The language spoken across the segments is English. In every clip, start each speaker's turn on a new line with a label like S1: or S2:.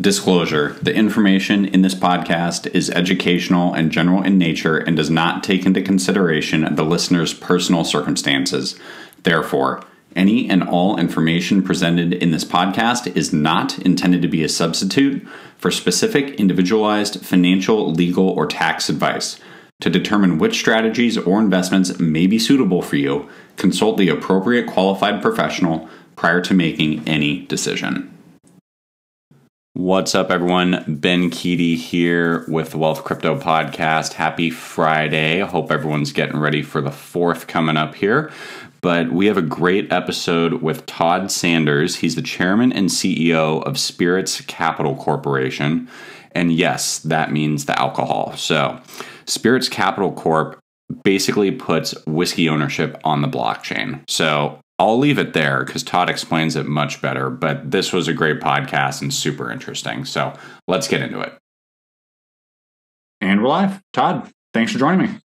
S1: Disclosure The information in this podcast is educational and general in nature and does not take into consideration the listener's personal circumstances. Therefore, any and all information presented in this podcast is not intended to be a substitute for specific individualized financial, legal, or tax advice. To determine which strategies or investments may be suitable for you, consult the appropriate qualified professional prior to making any decision. What's up, everyone? Ben Keaty here with the Wealth Crypto Podcast. Happy Friday. Hope everyone's getting ready for the fourth coming up here. But we have a great episode with Todd Sanders. He's the chairman and CEO of Spirits Capital Corporation. And yes, that means the alcohol. So, Spirits Capital Corp basically puts whiskey ownership on the blockchain. So, I'll leave it there because Todd explains it much better. But this was a great podcast and super interesting. So let's get into it. And we're live. Todd, thanks for joining me.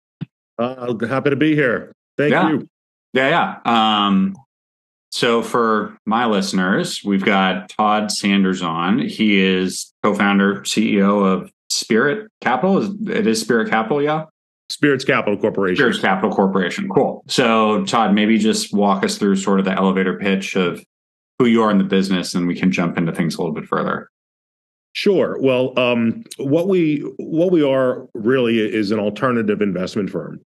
S2: Uh, happy to be here. Thank
S1: yeah.
S2: you.
S1: Yeah, yeah. Um, so for my listeners, we've got Todd Sanders on. He is co-founder, CEO of Spirit Capital. Is It is Spirit Capital, yeah.
S2: Spirits Capital Corporation.
S1: Spirits Capital Corporation. Cool. So, Todd, maybe just walk us through sort of the elevator pitch of who you are in the business, and we can jump into things a little bit further.
S2: Sure. Well, um, what we what we are really is an alternative investment firm,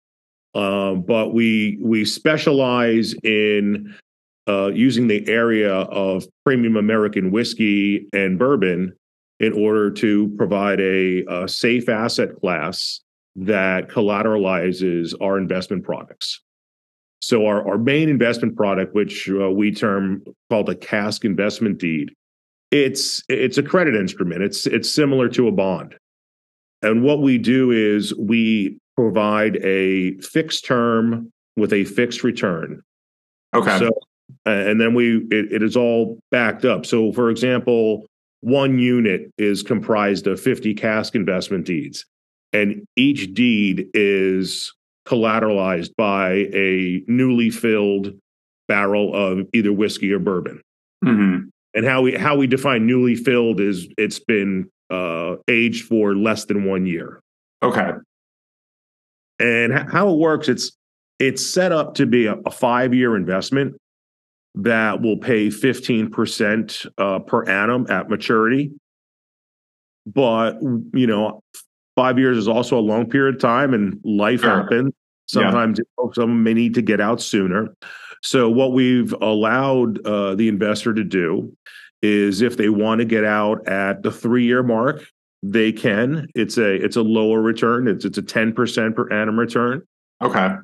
S2: uh, but we we specialize in uh, using the area of premium American whiskey and bourbon in order to provide a, a safe asset class that collateralizes our investment products. So our, our main investment product, which uh, we term called a cask investment deed, it's it's a credit instrument. It's it's similar to a bond. And what we do is we provide a fixed term with a fixed return.
S1: Okay.
S2: So and then we it, it is all backed up. So for example, one unit is comprised of 50 cask investment deeds and each deed is collateralized by a newly filled barrel of either whiskey or bourbon.
S1: Mm-hmm.
S2: And how we how we define newly filled is it's been uh, aged for less than one year.
S1: Okay.
S2: And how it works, it's it's set up to be a, a five year investment that will pay fifteen percent uh, per annum at maturity. But you know, five years is also a long period of time and life sure. happens. Sometimes yeah. some may need to get out sooner. So what we've allowed uh, the investor to do is if they want to get out at the three year mark, they can. It's a it's a lower return. It's it's a ten percent per annum return.
S1: Okay.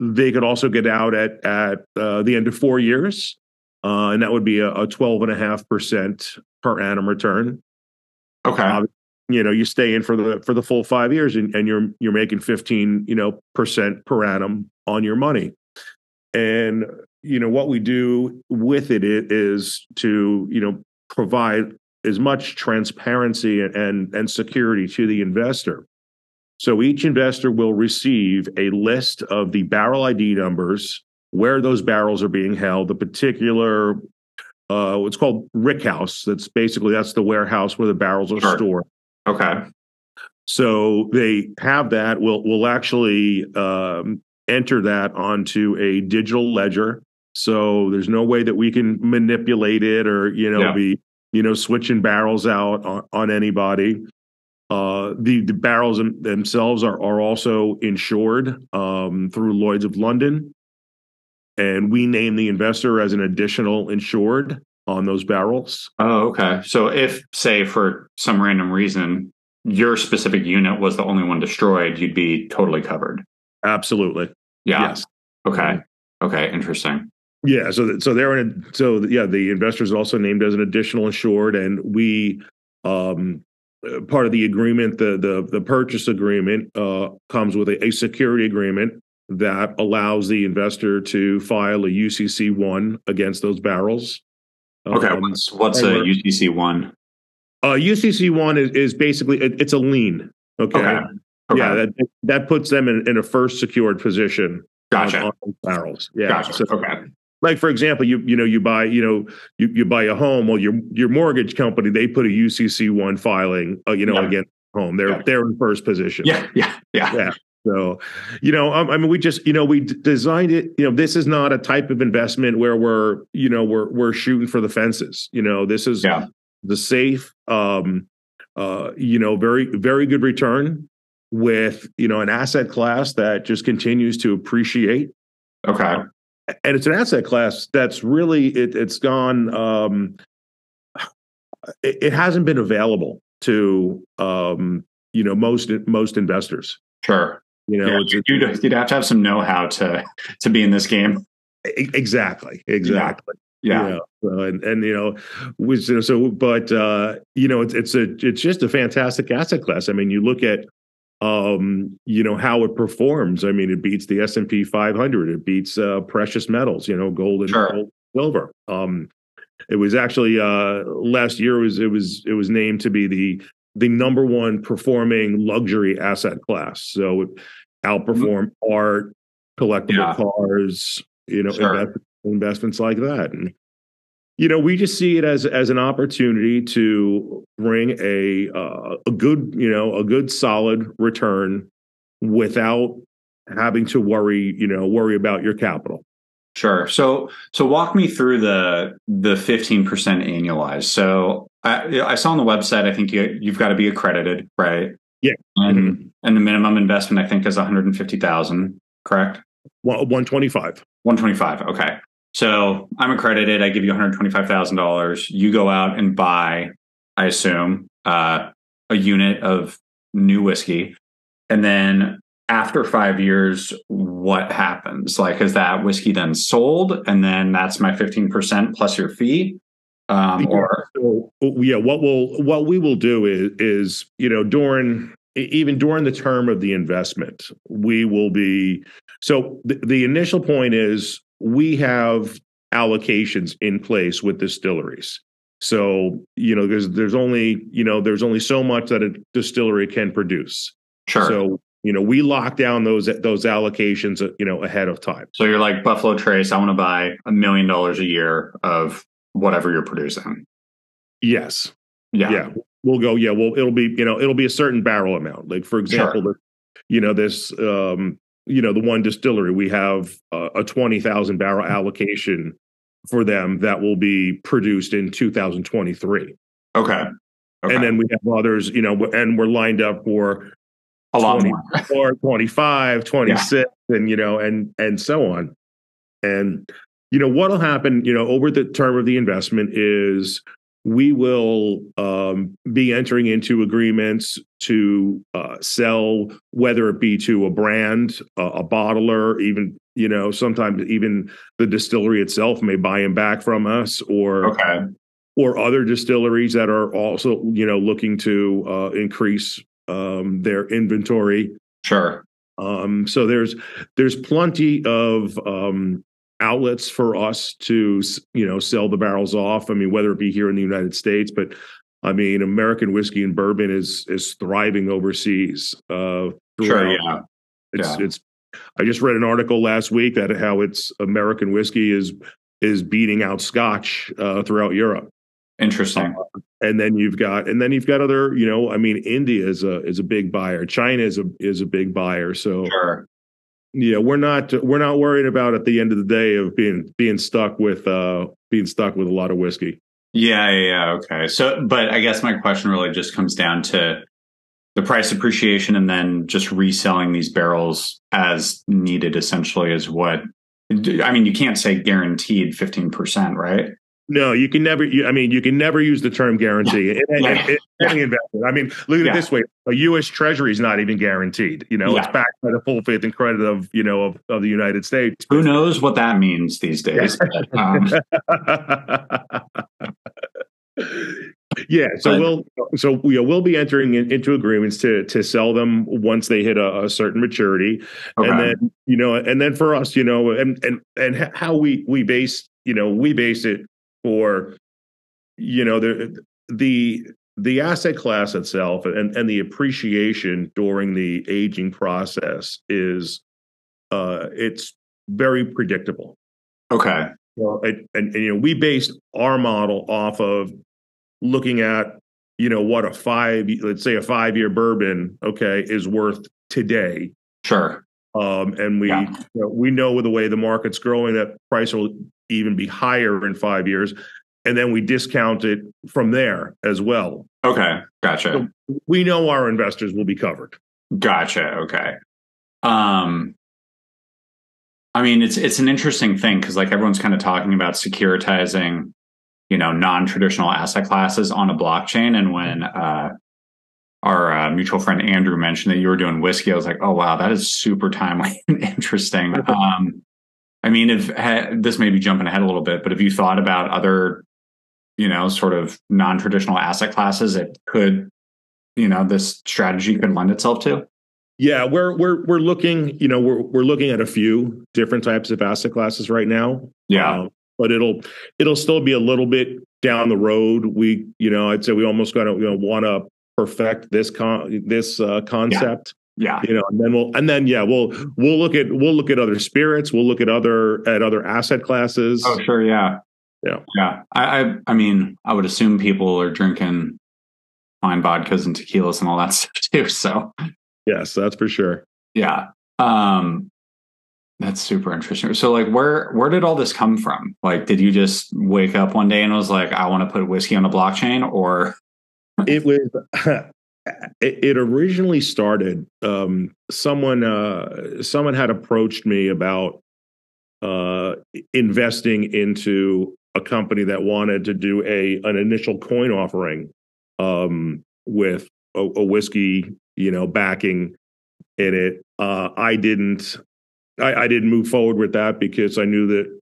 S2: They could also get out at at uh, the end of four years, uh, and that would be a, a twelve and a half percent per annum return.
S1: Okay
S2: you know you stay in for the for the full five years and, and you're you're making 15 you know percent per annum on your money. And you know what we do with it is to you know provide as much transparency and and, and security to the investor. So each investor will receive a list of the barrel id numbers where those barrels are being held the particular uh, what's called rick house. That's basically that's the warehouse where the barrels are
S1: sure.
S2: stored
S1: Okay.
S2: So they have that. We'll we'll actually um, enter that onto a digital ledger. So there's no way that we can manipulate it or you know yeah. be you know switching barrels out on, on anybody. Uh, the the barrels themselves are are also insured um, through Lloyd's of London, and we name the investor as an additional insured on those barrels.
S1: Oh, okay. So if, say, for some random reason, your specific unit was the only one destroyed, you'd be totally covered.
S2: Absolutely.
S1: Yeah.
S2: Yes.
S1: Okay. Okay. Interesting.
S2: Yeah. So, so they're in. A, so yeah, the investors also named as an additional insured, and we, um, part of the agreement, the the the purchase agreement, uh, comes with a, a security agreement that allows the investor to file a UCC one against those barrels.
S1: Okay, um, what's what's a UCC one?
S2: Uh, UCC one is, is basically it, it's a lien. Okay.
S1: okay. okay.
S2: Yeah, that that puts them in, in a first secured position.
S1: Gotcha.
S2: On, on barrels. Yeah.
S1: Gotcha. So,
S2: okay. like for example, you you know you buy you know you, you buy a home. Well, your your mortgage company they put a UCC one filing, uh, you know,
S3: Yeah.
S2: against home. They're
S3: Yeah.
S2: they're in first position.
S3: Yeah, yeah, yeah.
S2: Yeah. So, you know, um, I mean, we just, you know, we designed it. You know, this is not a type of investment where we're, you know, we're we're shooting for the fences. You know, this is
S3: Yeah.
S2: the safe, um, uh, you know, very very good return with you know an asset class that just continues to appreciate,
S3: Okay.
S2: and it's an asset class that's really it, it's gone. Um, it, it hasn't been available to um, you know most most investors.
S3: Sure.
S2: You know,
S3: Yeah,
S2: it's,
S3: you'd, you'd have to have some know-how to to be in this game.
S2: Exactly. Exactly.
S3: Yeah.
S2: You know, so, and and you know, was so, but uh, you know, it's it's a it's just a fantastic asset class. I mean, you look at um, you know how it performs. I mean, it beats the S and P 500. It beats uh, precious metals. You know, gold and
S3: Sure.
S2: gold, silver. Um, it was actually uh, last year was it was it was named to be the the number one performing luxury asset class. So it outperformed art, collectible
S3: Yeah.
S2: cars, you know,
S3: Sure.
S2: invest- investments like that. And you know, we just see it as as an opportunity to bring a uh, a good, you know, a good solid return without having to worry, you know, worry about your capital.
S3: Sure. So so walk me through the the fifteen percent annualized. So I, I saw on the website. I think you you've got to be accredited, right?
S2: Yeah.
S3: And and the minimum investment I think is one hundred and fifty thousand. Correct.
S2: One twenty five.
S3: One twenty five. Okay. So I'm accredited. I give you one hundred twenty five thousand dollars. You go out and buy, I assume, uh, a unit of new whiskey, and then after five years, what happens? Like, is that whiskey then sold, and then that's my fifteen percent plus your fee, um, or
S2: So yeah, what we'll what we will do is is you know during even during the term of the investment, we will be so the, the initial point is we have allocations in place with distilleries. So you know there's there's only you know there's only so much that a distillery can produce.
S3: sure? So,
S2: So you know we lock down those those allocations uh, you know ahead of time.
S3: So you're like Buffalo Trace. I want to buy a million dollars a year of whatever you're producing.
S2: Yes.
S3: Yeah.
S2: yeah we'll go yeah well it'll be you know it'll be a certain barrel amount like for example the, you know this um you know the one distillery we have uh, a 20,000 barrel allocation for them that will be produced in 2023
S3: Okay. Okay.
S2: and then we have others you know and we're lined up for
S3: a lot
S2: 20
S3: more.
S2: or 25 26 and you know and and so on and you know what'll happen you know over the term of the investment is we will um, be entering into agreements to uh, sell whether it be to a brand a, a bottler even you know sometimes even the distillery itself may buy them back from us or
S3: Okay.
S2: or other distilleries that are also you know looking to uh, increase um, their inventory
S3: Sure.
S2: um, so there's there's plenty of um, outlets for us to you know sell the barrels off. I mean, whether it be here in the United States, but I mean, American whiskey and bourbon is is thriving overseas. Uh,
S3: Sure. Yeah.
S2: It's
S3: yeah.
S2: it's. I just read an article last week that how it's American whiskey is is beating out Scotch uh, throughout Europe
S3: Interesting.
S2: and then you've got and then you've got other you know i mean india is a is a big buyer china is a is a big buyer so
S3: Sure.
S2: Yeah we're not we're not worried about at the end of the day of being being stuck with uh being stuck with a lot of whiskey
S3: Yeah, yeah. Okay. So, but I guess my question really just comes down to the price appreciation and then just reselling these barrels as needed essentially is what I mean, you can't say guaranteed 15%, right?
S2: No you can never you, i mean you can never use the term guarantee
S3: Yeah.
S2: any investment i mean look at
S3: Yeah.
S2: it this way a u.s treasury is not even guaranteed you know it's backed by the full faith and credit of you know of, of the united states
S3: Who knows what that means these days? Um,
S2: yeah, so
S3: But-
S2: we'll so we we'll be entering in, into agreements to to sell them once they hit a, a certain maturity,
S3: okay.
S2: and then you know, and then for us, you know, and and and how we we base you know we base it for you know the the the asset class itself and and the appreciation during the aging process is uh it's very predictable
S3: okay.
S2: So, and, and, and you know, we based our model off of looking at you know what a five let's say a five year bourbon okay is worth today
S3: Sure.
S2: Um, and we
S3: Yeah.
S2: you know, we know with the way the market's growing that price will even be higher in five years and then we discount it from there as well
S3: Okay. Gotcha.
S2: we know our investors will be covered
S3: Gotcha. Okay. Um, I mean, it's it's an interesting thing because like everyone's kind of talking about securitizing, you know, non-traditional asset classes on a blockchain. And when uh, our uh, mutual friend Andrew mentioned that you were doing whiskey, I was like, oh wow, that is super timely and interesting. Um, I mean, if ha- this may be jumping ahead a little bit, but have you thought about other, you know, sort of non-traditional asset classes that could, you know, this strategy could lend itself to?
S2: Yeah, we're we're we're looking, you know, we're we're looking at a few different types of asset classes right now.
S3: Yeah.
S2: Uh, but it'll it'll still be a little bit down the road. We, you know, I'd say we almost got to you know want to perfect this con this uh, concept.
S3: Yeah.
S2: You know, and then we'll and then yeah, we'll we'll look at we'll look at other spirits. We'll look at other at other asset classes.
S3: Oh, sure. Yeah.
S2: Yeah.
S3: Yeah. I, I, I mean, I would assume people are drinking fine vodkas and tequilas and all that stuff too. So
S2: Yes, that's for sure.
S3: yeah. Um, that's super interesting. So like where where did all this come from? Like did you just wake up one day and was like, I want to put whiskey on a blockchain or
S2: it was it, originally started um someone uh someone had approached me about uh investing into a company that wanted to do a an initial coin offering um with a, a whiskey you know backing in it. Uh i didn't I, I didn't move forward with that because i knew that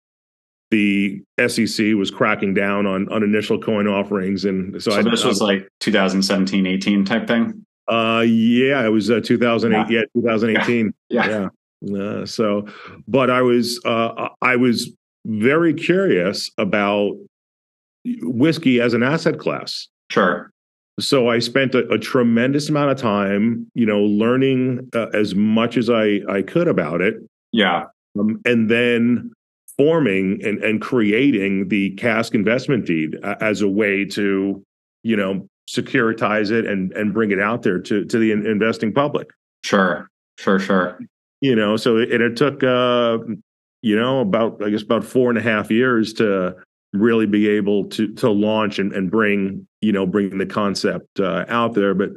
S2: the SEC was cracking down on on initial coin offerings, and so,
S3: so
S2: I,
S3: this was like 2017, 18 type thing?
S2: uh, yeah, it was uh, 2008. Yeah, 2018.
S3: Yeah.
S2: Yeah. Uh, so, but I was uh, I was very curious about whiskey as an asset class.
S3: Sure.
S2: So I spent a, a tremendous amount of time, you know, learning uh, as much as I I could about it,
S3: Yeah.
S2: um, and then forming and, and creating the cask investment deed a- as a way to, you know, securitize it and and bring it out there to to the in- investing public.
S3: Sure. Sure. Sure.
S2: You know, so it, it took uh, you know about I guess about four and a half years to really be able to to launch and, and bring you know bring the concept uh, out there. But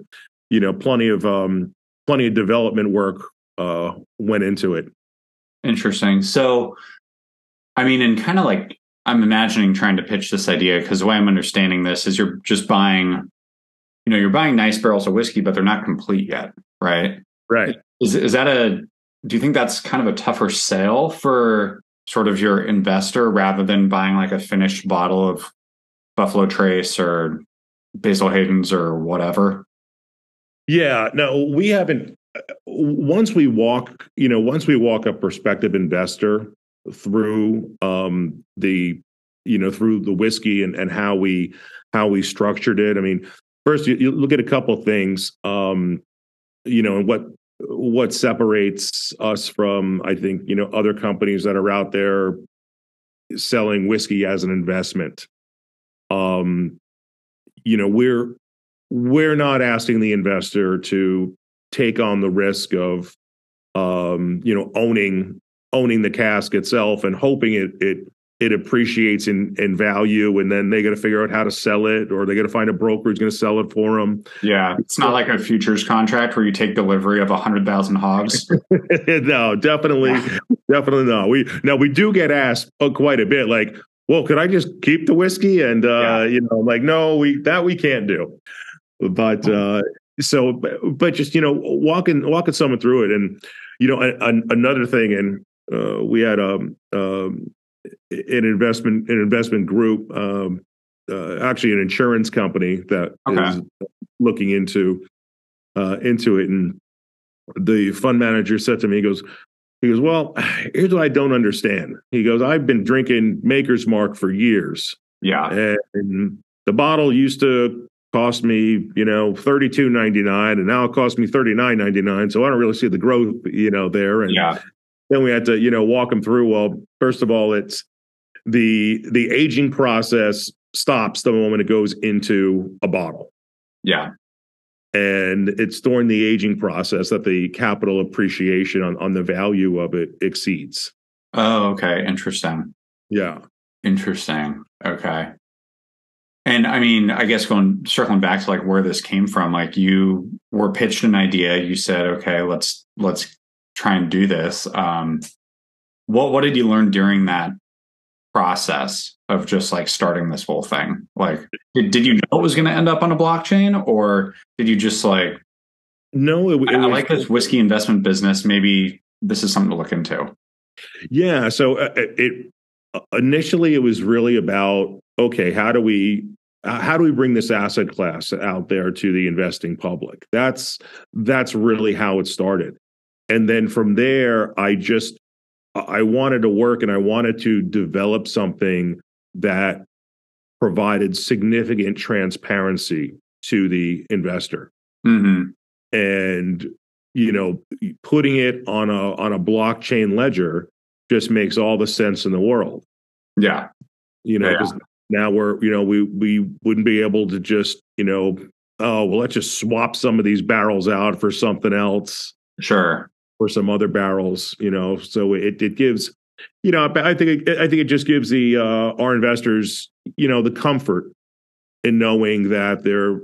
S2: you know, plenty of um, plenty of development work uh, went into it.
S3: Interesting. So, I mean, and kind of like I'm imagining trying to pitch this idea because the way I'm understanding this is you're just buying, you know, you're buying nice barrels of whiskey, but they're not complete yet, right?
S2: Right.
S3: Is is that a? Do you think that's kind of a tougher sale for sort of your investor rather than buying like a finished bottle of Buffalo Trace or Basil Hayden's or whatever?
S2: Yeah, no, we haven't. Uh, once we walk, you know, once we walk a prospective investor through um, the, you know, through the whiskey and and how we how we structured it. I mean, first you, you look at a couple things, um, you know, and what what separates us from, I think, you know, other companies that are out there selling whiskey as an investment. Um, you know, we're we're not asking the investor to take on the risk of um, you know owning owning the cask itself and hoping it it it appreciates in in value and then they got to figure out how to sell it or they got to find a broker who's going to sell it for them
S3: Yeah, it's not like a futures contract where you take delivery of a hundred thousand hogs.
S2: no definitely definitely no we now we do get asked uh, quite a bit like well could i just keep the whiskey and uh
S3: Yeah.
S2: you know like no we that we can't do but uh so but, but just you know walking walking someone through it and you know a, a, another thing and uh we had um um an investment an investment group um uh, actually an insurance company that is
S3: Okay.
S2: looking into uh into it. And the fund manager said to me he goes he goes well here's what i don't understand. He goes i've been drinking maker's mark for years.
S3: Yeah,
S2: and the bottle used to cost me you know 32.99 and now it costs me 39.99 so i don't really see the growth you know there. And
S3: yeah,
S2: then we had to you know walk them through well first of all it's the the aging process stops the moment it goes into a bottle.
S3: Yeah.
S2: And it's during the aging process that the capital appreciation on, on the value of it exceeds.
S3: Oh, okay. Interesting.
S2: Yeah.
S3: Interesting. Okay. And I mean, I guess going circling back to like where this came from, like you were pitched an idea, you said, okay, let's let's try and do this. Um what what did you learn during that process of just like starting this whole thing? Like, did, did you know it was going to end up on a blockchain, or did you just like?
S2: No, it,
S3: it I, was, I like this whiskey investment business. Maybe this is something to look into.
S2: Yeah. So uh, it uh, initially it was really about okay, how do we how do we bring this asset class out there to the investing public? That's that's really how it started. And then from there, I just I wanted to work and I wanted to develop something that provided significant transparency to the investor.
S3: Mm-hmm.
S2: And you know, putting it on a on a blockchain ledger just makes all the sense in the world.
S3: Yeah.
S2: You know,
S3: yeah.
S2: now we're, you know, we we wouldn't be able to just, you know, oh, well, let's just swap some of these barrels out for something else.
S3: Sure
S2: or some other barrels, you know. So it it gives, you know, I think it, I think it just gives the uh, our investors, you know, the comfort in knowing that their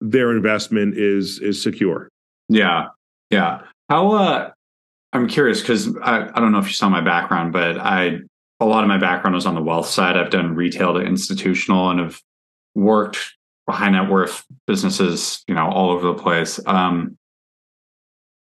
S2: their investment is is secure.
S3: Yeah, yeah. How uh, I'm curious because I I don't know if you saw my background, but I a lot of my background was on the wealth side. I've done retail to institutional and have worked high net worth businesses, you know, all over the place. Um,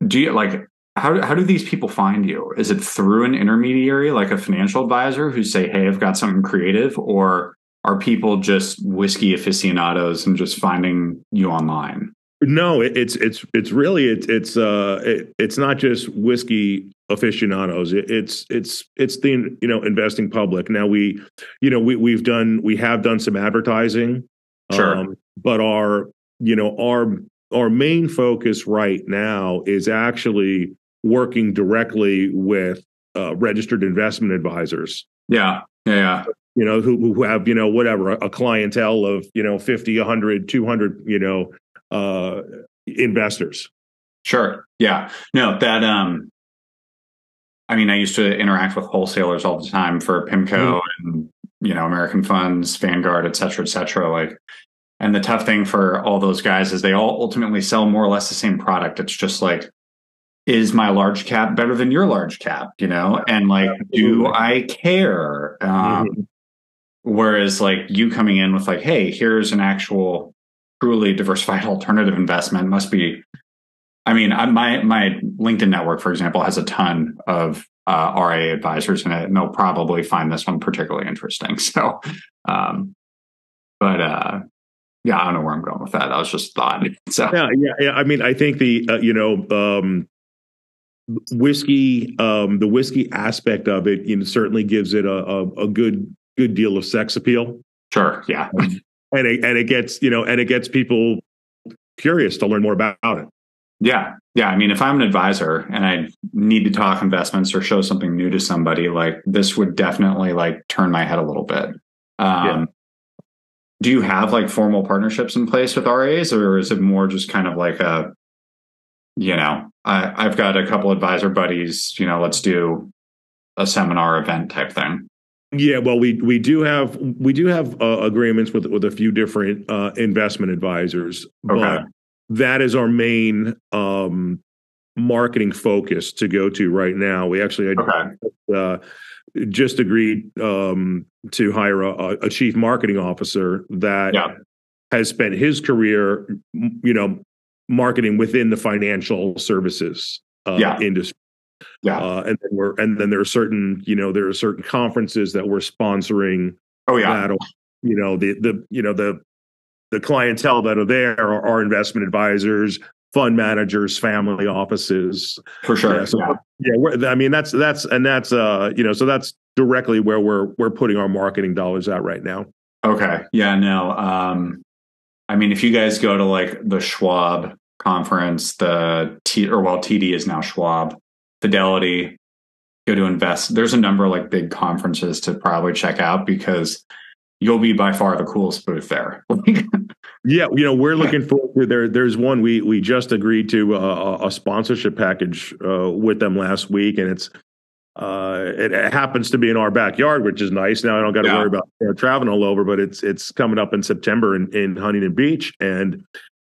S3: do you like how, how do these people find you? Is it through an intermediary like a financial advisor who say, hey, I've got something creative? Or are people just whiskey aficionados and just finding you online?
S2: No, it, it's it's it's really it, it's uh it, it's not just whiskey aficionados. It, it's it's it's the you know investing public. Now we you know we we've done we have done some advertising,
S3: sure, um,
S2: but our you know our our main focus right now is actually working directly with uh, registered investment advisors.
S3: Yeah. Yeah. yeah.
S2: You know, who, who have, you know, whatever, a clientele of, you know, 50, 100, 200, you know, uh, investors.
S3: Sure. Yeah. No, that, um, I mean, I used to interact with wholesalers all the time for PIMCO mm-hmm. and, you know, American funds, Vanguard, et cetera, et cetera. Like, and the tough thing for all those guys is they all ultimately sell more or less the same product. It's just like is my large cap better than your large cap you know and like do i care um, mm-hmm. whereas like you coming in with like hey here's an actual truly diversified alternative investment must be i mean I, my my linkedin network for example has a ton of uh, ria advisors in it and they'll probably find this one particularly interesting so um but uh yeah, I don't know where I'm going with that. That was just thought. So
S2: yeah, yeah, yeah. I mean, I think the uh, you know um, whiskey, um, the whiskey aspect of it, you know, certainly gives it a, a, a good good deal of sex appeal.
S3: Sure, yeah,
S2: and it and it gets you know and it gets people curious to learn more about it.
S3: Yeah, yeah. I mean, if I'm an advisor and I need to talk investments or show something new to somebody, like this would definitely like turn my head a little bit. Um, yeah. Do you have like formal partnerships in place with RAs, or is it more just kind of like a you know, I, I've got a couple advisor buddies, you know, let's do a seminar event type thing.
S2: Yeah, well, we we do have we do have uh, agreements with with a few different uh, investment advisors,
S3: okay.
S2: but that is our main um, marketing focus to go to right now. We actually
S3: okay.
S2: uh, just agreed um, to hire a, a, chief marketing officer that
S3: yeah.
S2: has spent his career, you know, marketing within the financial services uh,
S3: yeah.
S2: industry.
S3: Yeah,
S2: uh, and then we're and then there are certain you know there are certain conferences that we're sponsoring.
S3: Oh yeah,
S2: that, you know the the you know the the clientele that are there are, investment advisors, fund managers, family offices.
S3: For sure.
S2: Yeah, so,
S3: yeah.
S2: yeah I mean that's that's and that's uh you know so that's directly where we're we're putting our marketing dollars at right now.
S3: Okay. Yeah. No. Um, I mean, if you guys go to like the Schwab conference, the T or well, TD is now Schwab, Fidelity. go to invest, there's a number of like big conferences to probably check out because you'll be by far the coolest booth there.
S2: yeah, you know, we're looking forward. There, there's one we we just agreed to uh, a sponsorship package uh, with them last week, and it's uh, it, it, happens to be in our backyard, which is nice. Now I don't got to yeah. worry about you know, traveling all over, but it's it's coming up in September in, in Huntington Beach, and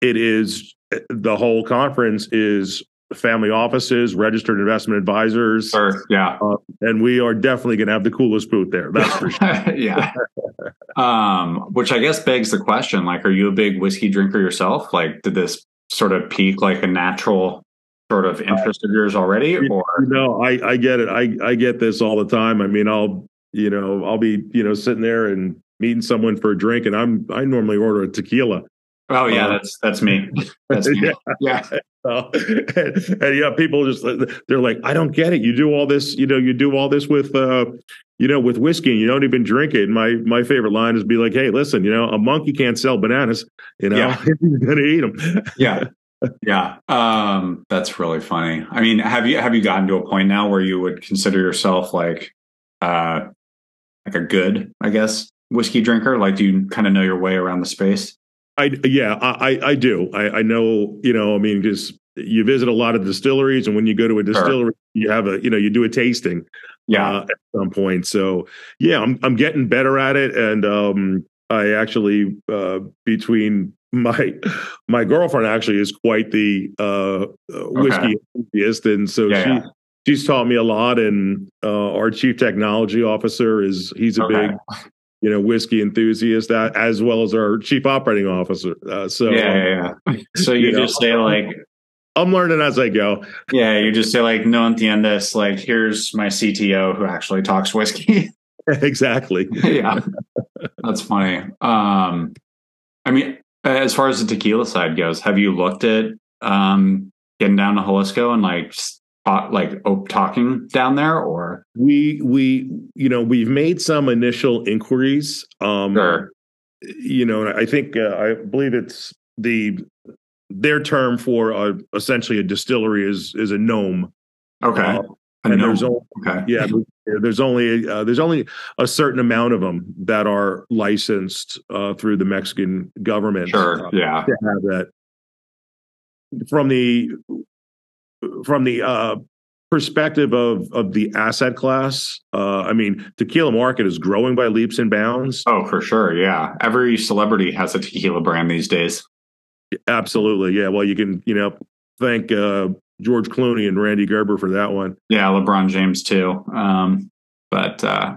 S2: it is the whole conference is family offices, registered investment advisors.
S3: Sure. Yeah. Uh,
S2: and we are definitely going to have the coolest booth there. That's for sure.
S3: yeah. um, which I guess begs the question like, are you a big whiskey drinker yourself? Like, did this sort of peak like a natural sort of interest of yours already? Or
S2: no, I, I get it. I, I get this all the time. I mean, I'll, you know, I'll be, you know, sitting there and meeting someone for a drink and I'm, I normally order a tequila.
S3: Oh yeah, uh, that's that's me. That's me. yeah. yeah.
S2: Uh, and, and, yeah, people just they're like, I don't get it. You do all this, you know, you do all this with, uh, you know, with whiskey, and you don't even drink it. My my favorite line is be like, Hey, listen, you know, a monkey can't sell bananas. You know, yeah. he's gonna eat them.
S3: yeah, yeah. Um, that's really funny. I mean, have you have you gotten to a point now where you would consider yourself like, uh, like a good, I guess, whiskey drinker? Like, do you kind of know your way around the space?
S2: I yeah, I I do. I, I know. You know, I mean, because you visit a lot of distilleries, and when you go to a distillery, sure. you have a you know you do a tasting.
S3: Yeah,
S2: uh, at some point. So yeah, I'm I'm getting better at it, and um, I actually uh, between my my girlfriend actually is quite the uh, whiskey okay. enthusiast, and so yeah, she. Yeah. She's taught me a lot, and uh, our chief technology officer is he's a okay. big you know, whiskey enthusiast, uh, as well as our chief operating officer. Uh, so
S3: yeah, yeah, yeah. So you, you just know, say like,
S2: I'm learning as I go.
S3: Yeah, you just say like, no entiendes. Like, here's my CTO who actually talks whiskey.
S2: exactly.
S3: yeah, that's funny. Um, I mean, as far as the tequila side goes, have you looked at um, getting down to Jalisco and like like talking down there or
S2: we we you know we've made some initial inquiries um
S3: sure.
S2: you know i think uh, i believe it's the their term for uh, essentially a distillery is is a NOM
S3: okay uh,
S2: and there's only, okay. yeah there's only uh, there's only a certain amount of them that are licensed uh, through the Mexican government.
S3: Sure, uh, yeah,
S2: to have that. From the from the uh, perspective of of the asset class, uh, I mean, tequila market is growing by leaps and bounds.
S3: Oh, for sure, yeah. Every celebrity has a tequila brand these days.
S2: Absolutely, yeah. Well, you can you know thank uh, George Clooney and Rande Gerber for that one.
S3: Yeah, LeBron James too. Um, but uh,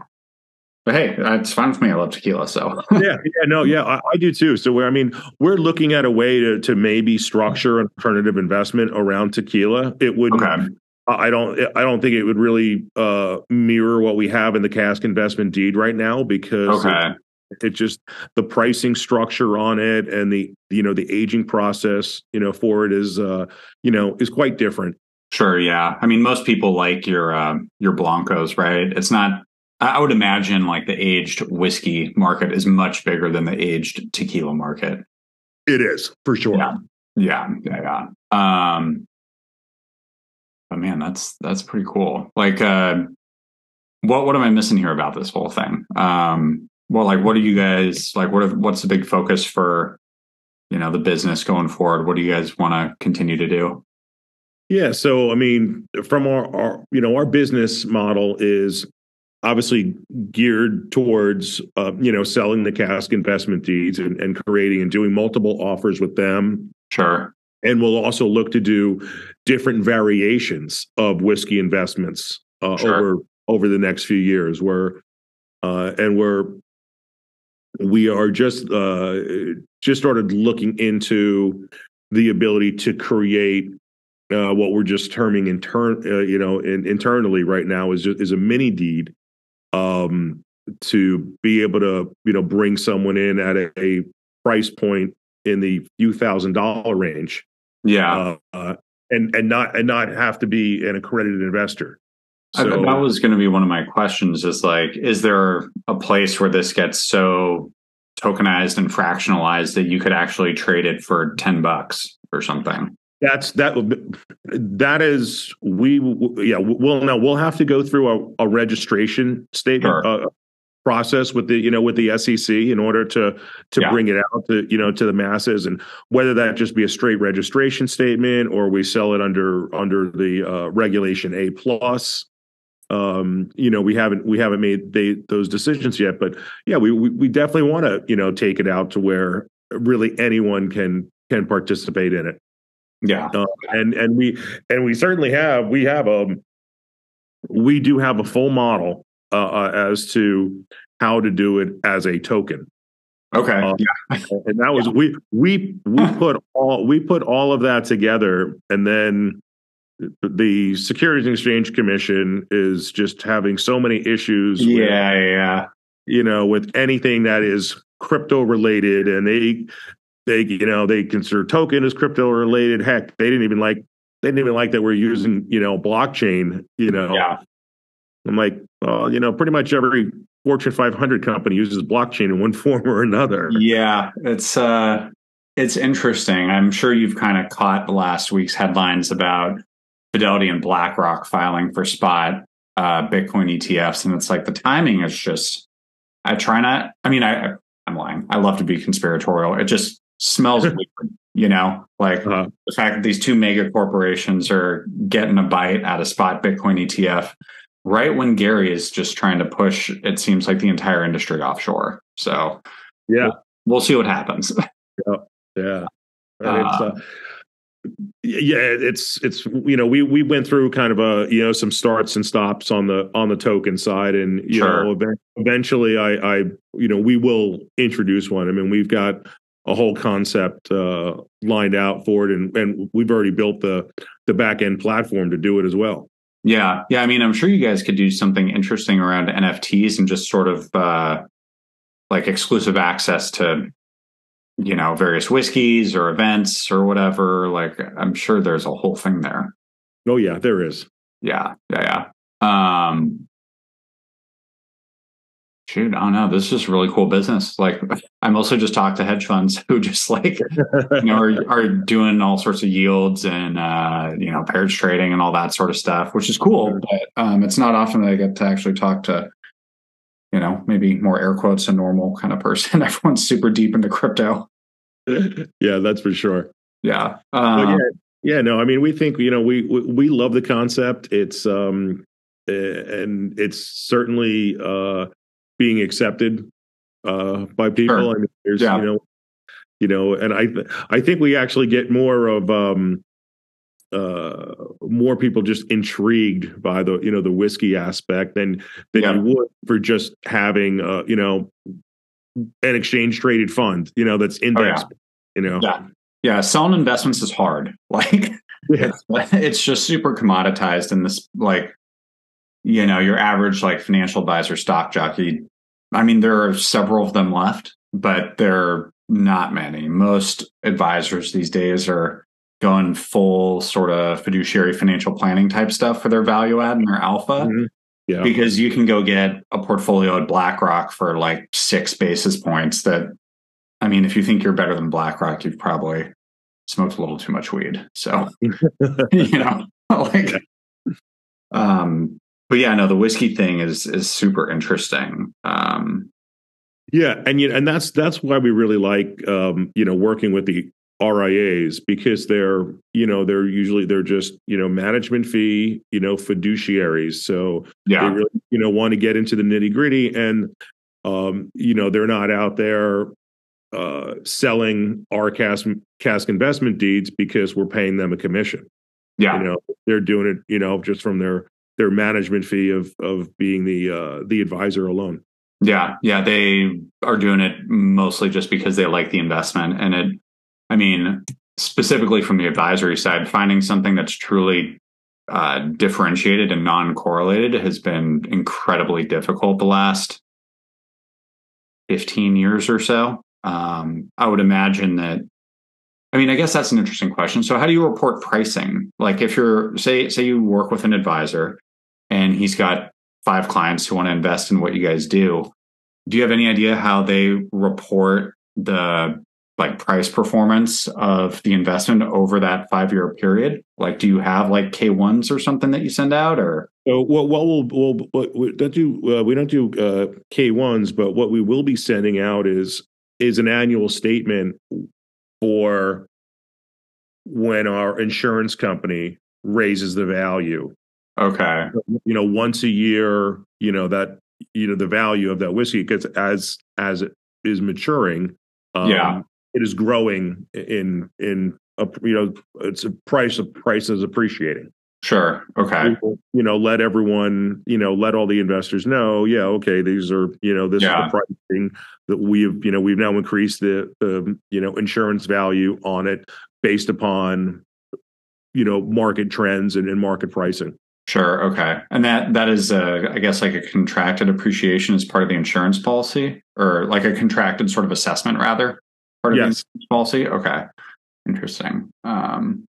S3: but hey, it's fine for me. I love tequila, so
S2: yeah, yeah, no, yeah, I, I do too. So, I mean, we're looking at a way to to maybe structure an alternative investment around tequila. It would. Okay. I don't. I don't think it would really uh, mirror what we have in the cask investment deed right now because
S3: okay.
S2: it, it just the pricing structure on it and the you know the aging process you know for it is uh, you know is quite different.
S3: Sure. Yeah. I mean, most people like your uh, your blancos, right? It's not I would imagine like the aged whiskey market is much bigger than the aged tequila market.
S2: It is for sure.
S3: Yeah. Yeah. Yeah. yeah. Um, but man, that's, that's pretty cool. Like, uh, what, what am I missing here about this whole thing? Um, well, like, what are you guys like? What are, what's the big focus for, you know, the business going forward? What do you guys want to continue to do?
S2: Yeah. So, I mean, from our, our, you know, our business model is obviously geared towards uh, you know selling the cask investment deeds and, and, creating and doing multiple offers with them
S3: sure
S2: and we'll also look to do different variations of whiskey investments uh, sure. over over the next few years where uh, and we're we are just uh, just started looking into the ability to create uh, what we're just terming intern, uh, you know, in, internally right now is just, is a mini deed um, to be able to you know bring someone in at a, a price point in the few thousand dollar range.
S3: Yeah, uh,
S2: uh, and and not and not have to be an accredited investor.
S3: So, that was going to be one of my questions. Is like, is there a place where this gets so tokenized and fractionalized that you could actually trade it for ten bucks or something?
S2: That's that. That is we. Yeah, we'll now we'll have to go through a, a registration statement
S3: Sure.
S2: uh, process with the you know with the SEC in order to to
S3: Yeah.
S2: bring it out to you know to the masses, and whether that just be a straight registration statement or we sell it under under the uh, regulation A plus. Um, you know, we haven't we haven't made they, those decisions yet, but yeah, we we, we definitely want to you know take it out to where really anyone can can participate in it
S3: Yeah.
S2: uh, and and we and we certainly have we have um we do have a full model uh, uh, as to how to do it as a token
S3: Okay.
S2: Uh,
S3: yeah.
S2: and that was we we we put all we put all of that together and then the securities and exchange commission is just having so many issues with,
S3: Yeah. Yeah.
S2: you know with anything that is crypto related and they they you know they consider token as crypto related heck they didn't even like they didn't even like that we're using you know blockchain you know
S3: Yeah.
S2: i'm like well you know pretty much every fortune 500 company uses blockchain in one form or another
S3: Yeah. It's uh it's interesting. I'm sure you've kind of caught last week's headlines about Fidelity and BlackRock filing for spot uh Bitcoin ETFs. And it's like the timing is just I try not I mean I I'm lying. I love to be conspiratorial. It just smells weird, you know, like
S2: Uh,
S3: the fact that these two mega corporations are getting a bite at a spot Bitcoin ETF right when Gary is just trying to push, it seems like the entire industry offshore. So
S2: yeah
S3: we'll see what happens.
S2: yeah And it's, uh, yeah it's it's you know we we went through kind of a you know some starts and stops on the on the token side and you
S3: Sure.
S2: know eventually i i you know we will introduce one i mean we've got a whole concept uh lined out for it and and we've already built the the back end platform to do it as well
S3: Yeah. Yeah. I mean, I'm sure you guys could do something interesting around NFTs and just sort of uh, like exclusive access to, you know, various whiskeys or events or whatever. Like, I'm sure there's a whole thing there.
S2: oh yeah there is
S3: Yeah. Yeah. Yeah. Um, shoot. I don't know. This is just really cool business. Like, I'm also just talked to hedge funds who just like, you know, are, are doing all sorts of yields and uh, you know pairs trading and all that sort of stuff, which is cool. But um, it's not often that I get to actually talk to, you know, maybe more air quotes a normal kind of person. Everyone's super deep into crypto.
S2: yeah that's for sure
S3: Yeah, um,
S2: yeah, yeah, no, I mean, we think you know we we, we love the concept. It's um, uh, and it's certainly uh being accepted uh by people.
S3: Sure.
S2: I mean, there's
S3: Yeah.
S2: you know, you know, and I th- I think we actually get more of um uh more people just intrigued by the you know the whiskey aspect than than
S3: Yeah.
S2: you would for just having uh you know an exchange traded fund you know that's indexed you know
S3: Oh, yeah, yeah. Selling investments is hard. Like,
S2: Yeah.
S3: it's, it's just super commoditized in this like you know your average like financial advisor stock jockey i mean there are several of them left but there are not many most advisors these days are going full sort of fiduciary financial planning type stuff for their value add and their alpha
S2: Mhm. yeah
S3: because you can go get a portfolio at BlackRock for like six basis points. That, I mean, if you think you're better than BlackRock, you've probably smoked a little too much weed. So, you know, like, um, but yeah, no, the whiskey thing is is super interesting. Um,
S2: Yeah, and you know, and that's that's why we really like um, you know working with the RIAs because they're you know they're usually they're just you know management fee you know fiduciaries. So they
S3: yeah,
S2: really you know want to get into the nitty gritty and um, you know they're not out there uh, selling our cask cask investment deeds because we're paying them a commission.
S3: Yeah,
S2: you know they're doing it you know just from their their management fee of of being the uh, the advisor alone.
S3: Yeah, yeah, they are doing it mostly just because they like the investment. And it, I mean, specifically from the advisory side, finding something that's truly uh, differentiated and non correlated has been incredibly difficult the last 15 years or so. Um, I would imagine that. I mean, I guess that's an interesting question. So, how do you report pricing? Like, if you're say say you work with an advisor and he's got five clients who want to invest in what you guys do, do you have any idea how they report the like price performance of the investment over that five year period? Like, do you have like K ones or something that you send out, or
S2: So what, what we'll, what, we don't do, uh, we don't do uh, K1s, but what we will be sending out is, is an annual statement for when our insurance company raises the value.
S3: Okay,
S2: You know, once a year, you know, that, you know, the value of that whiskey, because as, as it is maturing, um,
S3: Yeah.
S2: it is growing in, in, a, you know, it's a price of price is appreciating
S3: sure, okay,
S2: you know, let everyone, you know, let all the investors know, yeah, okay, these are, you know, this
S3: Yeah.
S2: is the pricing that we've, you know, we've now increased the, the, you know, insurance value on it based upon, you know, market trends and, and market pricing.
S3: Sure, okay, and that that is, uh, I guess, like a contracted appreciation as part of the insurance policy, or like a contracted sort of assessment, rather, part of the
S2: Yes.
S3: insurance policy. Okay, interesting. Um,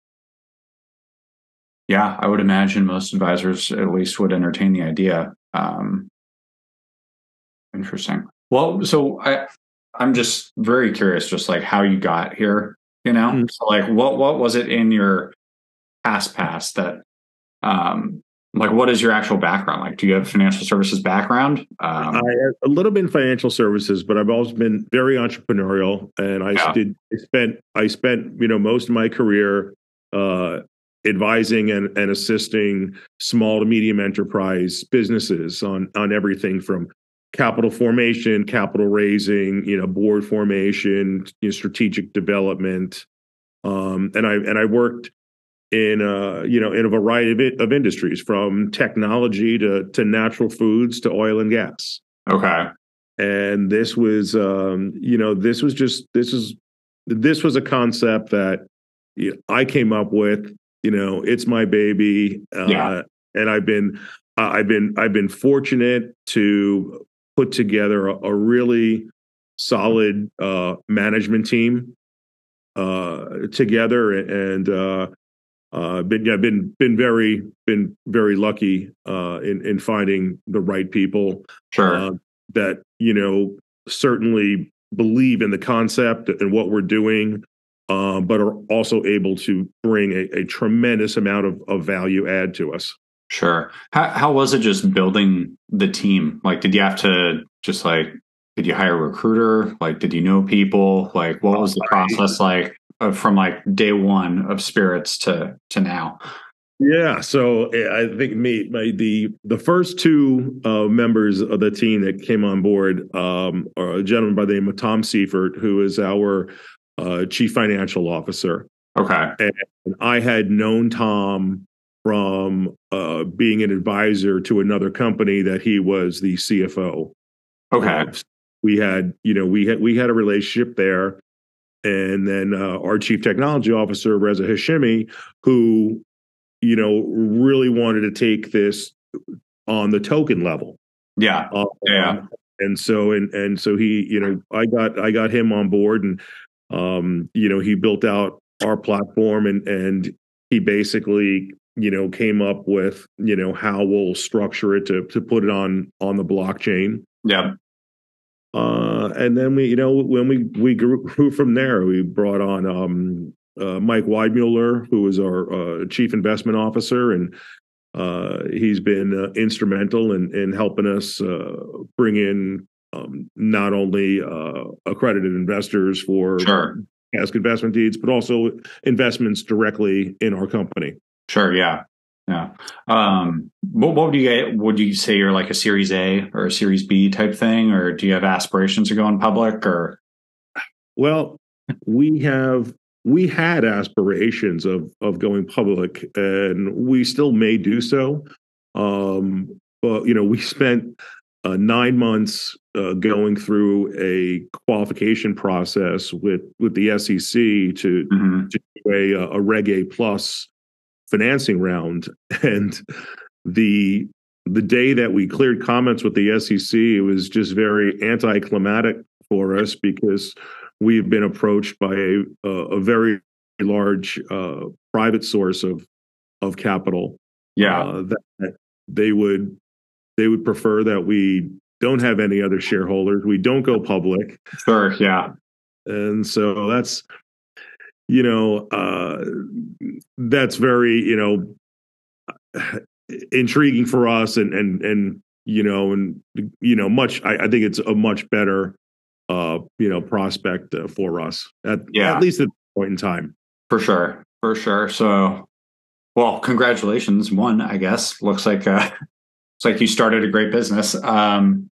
S3: yeah, I would imagine most advisors at least would entertain the idea. Um, interesting. Well, so I, I'm just very curious, just like how you got here. You know,
S2: Mm.
S3: so like what what was it in your past past that, um, like what is your actual background? Like, do you have a financial services background? Um,
S2: I have a little bit in financial services, but I've always been very entrepreneurial, and I
S3: Yeah.
S2: did I spent I spent you know most of my career uh, advising and, and assisting small to medium enterprise businesses on on everything from capital formation, capital raising, you know, board formation, you know, strategic development, um, and I and I worked in uh you know in a variety of, it, of industries from technology to to natural foods to oil and gas
S3: okay.
S2: and this was um you know this was just this is this was a concept that you know, i came up with you know it's my baby uh
S3: Yeah.
S2: and i've been uh, i've been i've been fortunate to put together a, a really solid uh management team uh together and uh uh been yeah been been very been very lucky uh in in finding the right people
S3: Sure.
S2: uh, that you know certainly believe in the concept and what we're doing, um, but are also able to bring a, a tremendous amount of, of value add to us.
S3: Sure. How how was it just building the team? Like, did you have to just like, did you hire a recruiter? Like, did you know people? Like, what was the process like uh, from like day one of spirits to to now?
S2: Yeah, so eh, I think me my, the the first two uh, members of the team that came on board um, are a gentleman by the name of Tom Seifert, who is our uh, chief financial officer.
S3: Okay.
S2: And I had known Tom from uh, being an advisor to another company that he was the CFO.
S3: Okay.
S2: of. We had, you know, we had we had a relationship there, and then uh, our chief technology officer Reza Hashimi, who, you know, really wanted to take this on the token level.
S3: Yeah.
S2: Um,
S3: Yeah.
S2: And so and and so he, you know, I got I got him on board, and um, you know, he built out our platform, and and he basically, you know, came up with, you know, how we'll structure it to to put it on on the blockchain.
S3: Yeah.
S2: Uh, and then we, you know, when we we grew, grew from there, we brought on um, uh, Mike Weidmuller, who was our uh, chief investment officer, and uh, he's been uh, instrumental in in helping us uh, bring in um, not only uh, accredited investors for
S3: Sure.
S2: cask investment deeds, but also investments directly in our company.
S3: Sure. Yeah. Yeah. Um, what, what would you get? Would you say you're like a Series A or a Series B type thing, or do you have aspirations to go in public? Or
S2: Well, we have we had aspirations of of going public, and we still may do so. Um, but you know, we spent uh, nine months uh, going through a qualification process with with the SEC to
S3: Mhm.
S2: do a, a Reg A plus financing round, and the the day that we cleared comments with the SEC, it was just very anticlimactic for us because we've been approached by a a, very large uh, private source of of capital.
S3: yeah,
S2: uh, that they would they would prefer that we don't have any other shareholders. We don't go public.
S3: sure, yeah,
S2: and so that's you know uh, that's very you know intriguing for us and and and you know and you know much I, I think it's a much better uh you know prospect uh, for us at
S3: Yeah.
S2: at least at this point in time
S3: For sure. For sure. So, well, congratulations. One, I guess, looks like uh, looks like you started a great business. Um,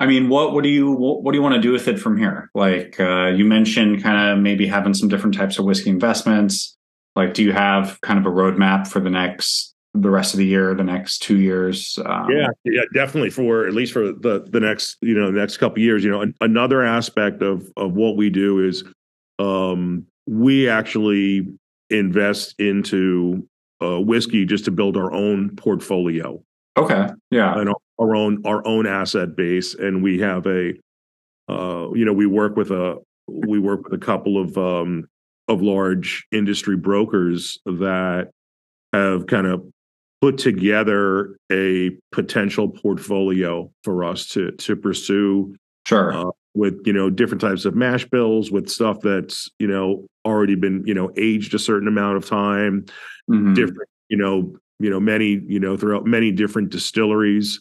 S3: I mean, what what do you what, what do you want to do with it from here? Like uh, you mentioned, kind of maybe having some different types of whiskey investments. Like, do you have kind of a roadmap for the next the rest of the year, the next two years? Um,
S2: yeah yeah definitely for at least for the the next you know the next couple of years you know an, another aspect of of what we do is um we actually invest into uh whiskey just to build our own portfolio
S3: Okay. Yeah.
S2: and our own our own asset base and we have a uh you know we work with a we work with a couple of um of large industry brokers that have kind of put together a potential portfolio for us to to pursue
S3: Sure.
S2: uh, with you know different types of mash bills with stuff that's you know already been you know aged a certain amount of time
S3: Mhm.
S2: different you know you know many you know throughout many different distilleries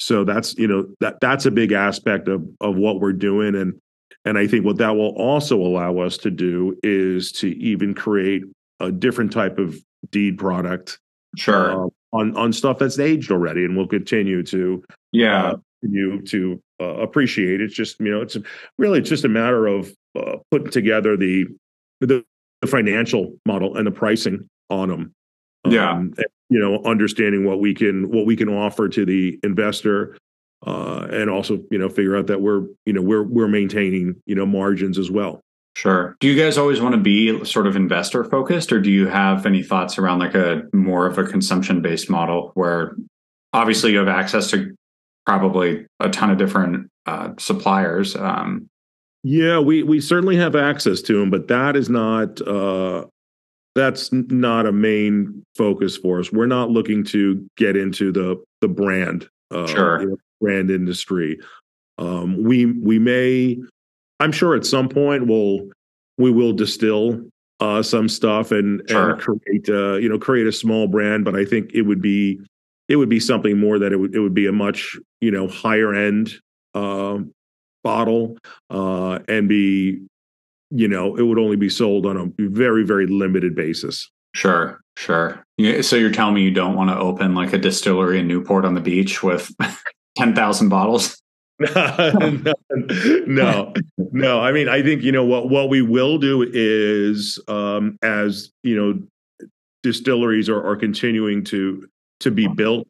S2: so that's you know that that's a big aspect of of what we're doing and and i think what that will also allow us to do is to even create a different type of deed product
S3: Sure.
S2: uh, on on stuff that's aged already and we'll continue to
S3: yeah.
S2: uh, you to uh, appreciate it's just you know it's really it's just a matter of uh, putting together the, the the financial model and the pricing on them
S3: Yeah.
S2: You know understanding what we can what we can offer to the investor uh and also you know figure out that we're you know we're we're maintaining you know margins as well
S3: Sure. Do you guys always want to be sort of investor focused, or do you have any thoughts around like a more of a consumption based model where obviously you have access to probably a ton of different uh, suppliers? Um,
S2: yeah we we certainly have access to them but that is not uh that's not a main focus for us we're not looking to get into the the brand uh
S3: Sure.
S2: you know, brand industry um we we may i'm sure at some point we'll we will distill uh some stuff and
S3: Sure.
S2: and create uh you know create a small brand but i think it would be it would be something more that it would it would be a much you know higher end um bottle uh and be you know it would only be sold on a very very limited basis
S3: sure, sure. So you're telling me you don't want to open like a distillery in Newport on the beach with 10,000 bottles?
S2: no, no, no. I mean, I think you know what what we will do is um, as you know, distilleries are, are continuing to to be built.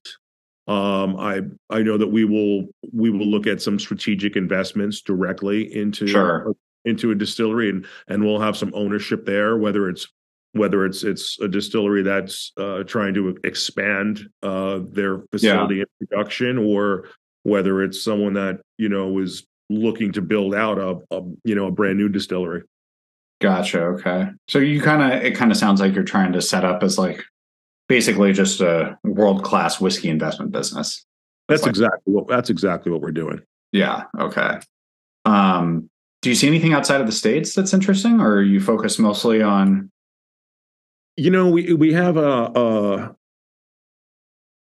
S2: Um, I I know that we will we will look at some strategic investments directly into
S3: Sure.
S2: Into a distillery and and we'll have some ownership there. Whether it's whether it's it's a distillery that's uh, trying to expand uh, their facility and production or whether it's someone that you know is looking to build out a, a you know a brand new distillery.
S3: Gotcha. Okay. So you kind of, it kind of sounds like you're trying to set up as like basically just a world class whiskey investment business.
S2: That's
S3: like-
S2: exactly what that's exactly what we're doing.
S3: Yeah. Okay. Um, do you see anything outside of the states that's interesting, or are you focus mostly on?
S2: You know, we we have a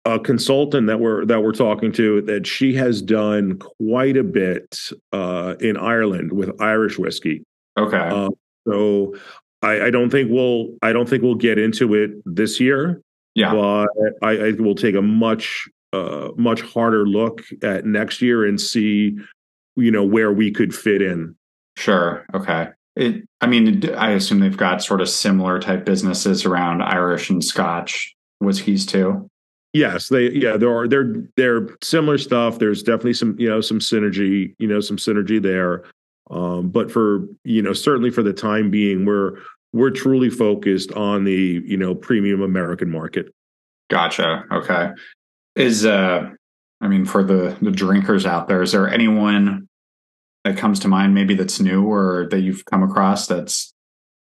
S2: a, a consultant that we're that we're talking to that she has done quite a bit uh, in Ireland with Irish whiskey.
S3: Okay.
S2: Uh, so I, I don't think we'll I don't think we'll get into it this year.
S3: yeah.
S2: but I, I we'll take a much uh, much harder look at next year and see you know where we could fit in.
S3: Sure. Okay. It. I mean, I assume they've got sort of similar type businesses around Irish and Scotch whiskeys too.
S2: Yes, they yeah there are they're they're similar stuff. There's definitely some you know some synergy you know some synergy there. Um, but for you know certainly for the time being, we're we're truly focused on the you know premium American market.
S3: Gotcha. Okay. Is uh, I mean, for the the drinkers out there, is there anyone that comes to mind maybe that's new or that you've come across that's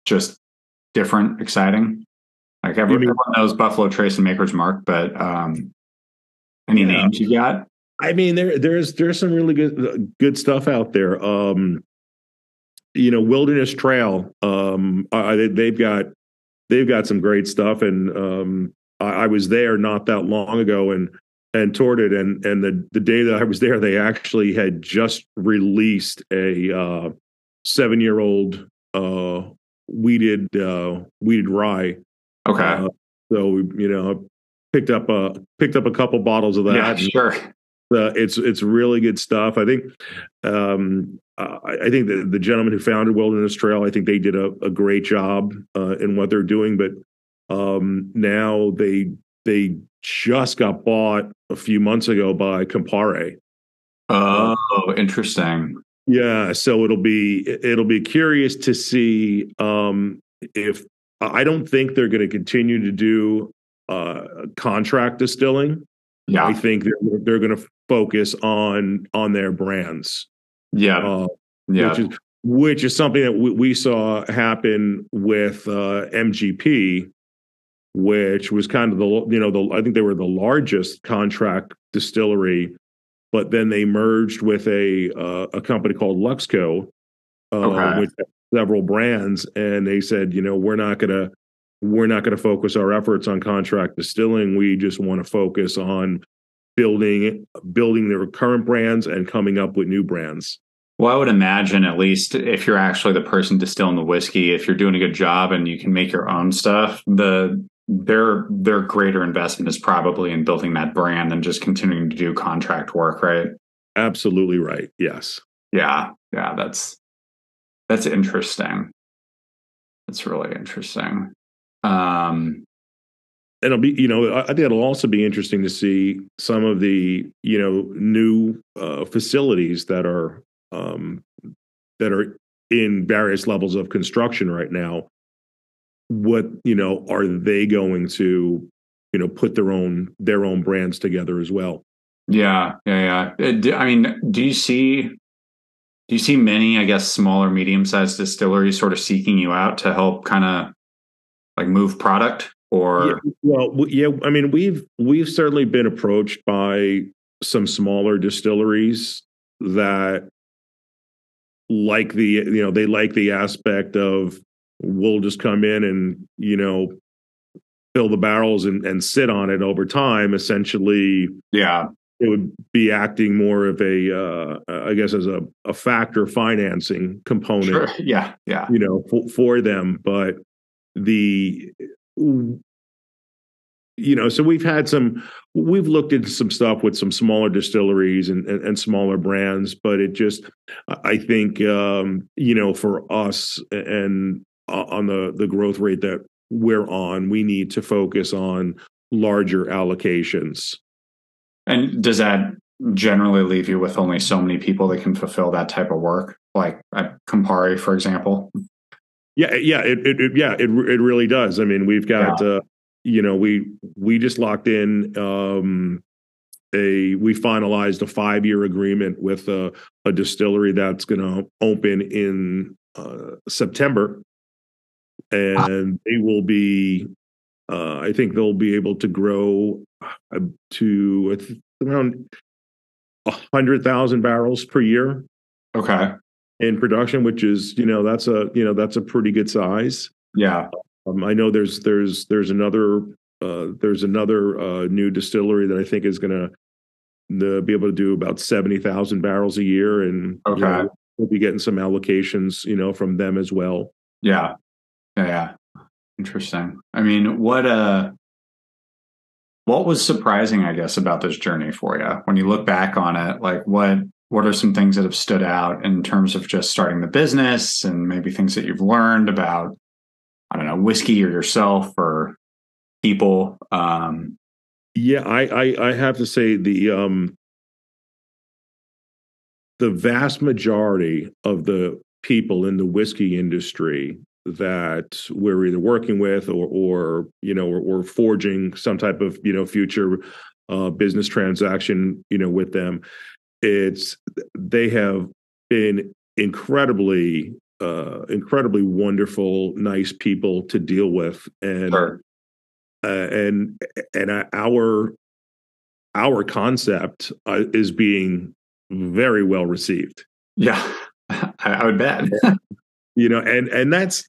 S3: just different, exciting? Like every,
S2: You mean-
S3: everyone knows Buffalo Trace and Maker's Mark, but um, any
S2: Yeah.
S3: names you got?
S2: I mean, there there's there's some really good good stuff out there. Um, you know, Wilderness Trail. Um, I, they've got they've got some great stuff, and um, I, I was there not that long ago, and and toured it, and and the the day that I was there, they actually had just released a uh, seven year old uh, wheated uh, wheated rye.
S3: Okay.
S2: Uh, so we you know, picked up a picked up a couple bottles of that.
S3: Yeah, sure.
S2: Uh, it's it's really good stuff. I think um, uh, I think the, the gentleman who founded Wilderness Trail, I think they did a, a great job uh, in what they're doing. But um, now they they just got bought a few months ago by Campari.
S3: Oh, interesting.
S2: Yeah, so it'll be it'll be curious to see um, if I don't think they're going to continue to do uh, contract distilling.
S3: Yeah,
S2: I think they're they're going to focus on on their brands.
S3: Yeah,
S2: uh,
S3: yeah,
S2: which is which is something that we, we saw happen with uh, MGP, which was kind of the you know the I think they were the largest contract distillery, but then they merged with a uh, a company called Luxco, uh,
S3: Okay.
S2: with several brands, and they said you know we're not gonna we're not going to focus our efforts on contract distilling. We just want to focus on building building their current brands and coming up with new brands.
S3: Well, I would imagine at least if you're actually the person distilling the whiskey, if you're doing a good job and you can make your own stuff, the their their greater investment is probably in building that brand than just continuing to do contract work, right?
S2: Absolutely right. Yes.
S3: Yeah, yeah, that's that's interesting. That's really interesting. Um,
S2: it'll be you know i think it'll also be interesting to see some of the you know new uh, facilities that are um, that are in various levels of construction right now what you know are they going to you know put their own their own brands together as well
S3: yeah, yeah, yeah. Uh, I mean, do you see do you see many, I guess, smaller, medium sized distilleries sort of seeking you out to help kind of like move product or
S2: yeah, well yeah i mean we've we've certainly been approached by some smaller distilleries that like the you know they like the aspect of we'll just come in and you know fill the barrels and, and sit on it over time. Essentially
S3: yeah,
S2: it would be acting more of a uh, i guess as a, a factor financing component
S3: sure. yeah, yeah,
S2: you know for, for them. But the you know so we've had some we've looked into some stuff with some smaller distilleries and and, and smaller brands. But it just i think um you know for us and on the the growth rate that we're on we need to focus on larger allocations
S3: And does that generally leave you with only so many people that can fulfill that type of work, like at Campari, for example?
S2: Yeah, yeah, it, it, it yeah, it it really does. I mean, we've got uh, you know, we we just locked in um a we finalized a 5-year agreement with a, a distillery that's going to open in uh, September and they will be uh I think they'll be able to grow uh, to around 100,000 barrels per year
S3: Okay.
S2: in production, which is you know that's a you know that's a pretty good size.
S3: Yeah.
S2: Um, I know there's there's there's another uh, there's another uh, new distillery that I think is going to be able to do about seventy thousand barrels a year, and you
S3: Okay.
S2: know, we'll be getting some allocations you know from them as well.
S3: Yeah. Yeah. Interesting. I mean, what uh what was surprising, I guess, about this journey for you? When you look back on it, like what what are some things that have stood out in terms of just starting the business and maybe things that you've learned about I don't know, whiskey or yourself or people? Um
S2: Yeah, I I, I have to say the um the vast majority of the people in the whiskey industry that we're either working with or or you know or, or forging some type of you know future uh, business transaction you know with them it's they have been incredibly uh incredibly wonderful nice people to deal with and
S3: Sure.
S2: uh, and and our our concept uh, is being very well received
S3: Yeah, I, I would bet.
S2: you know, and and that's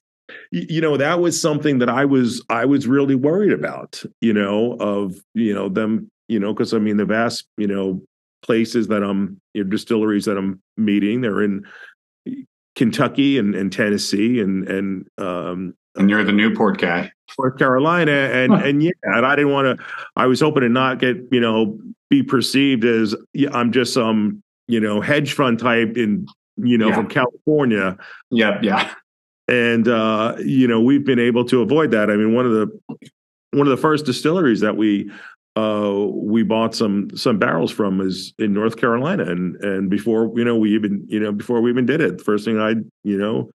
S2: you know that was something that I was I was really worried about. You know, of you know them. You know, because I mean the vast you know places that I'm you know, distilleries that I'm meeting, they're in eh, Kentucky and, and Tennessee and and um,
S3: and you're the uh, Newport guy.
S2: North Carolina, and and yeah, and I didn't want to. I was hoping to not get you know be perceived as I'm just some you know hedge fund type in you know
S3: Yeah.
S2: from California,
S3: Yep. Yeah.
S2: And uh, you know we've been able to avoid that. I mean, one of the one of the first distilleries that we uh, we bought some some barrels from is in North Carolina, and and before you know we even you know before we even did it, the first thing I you know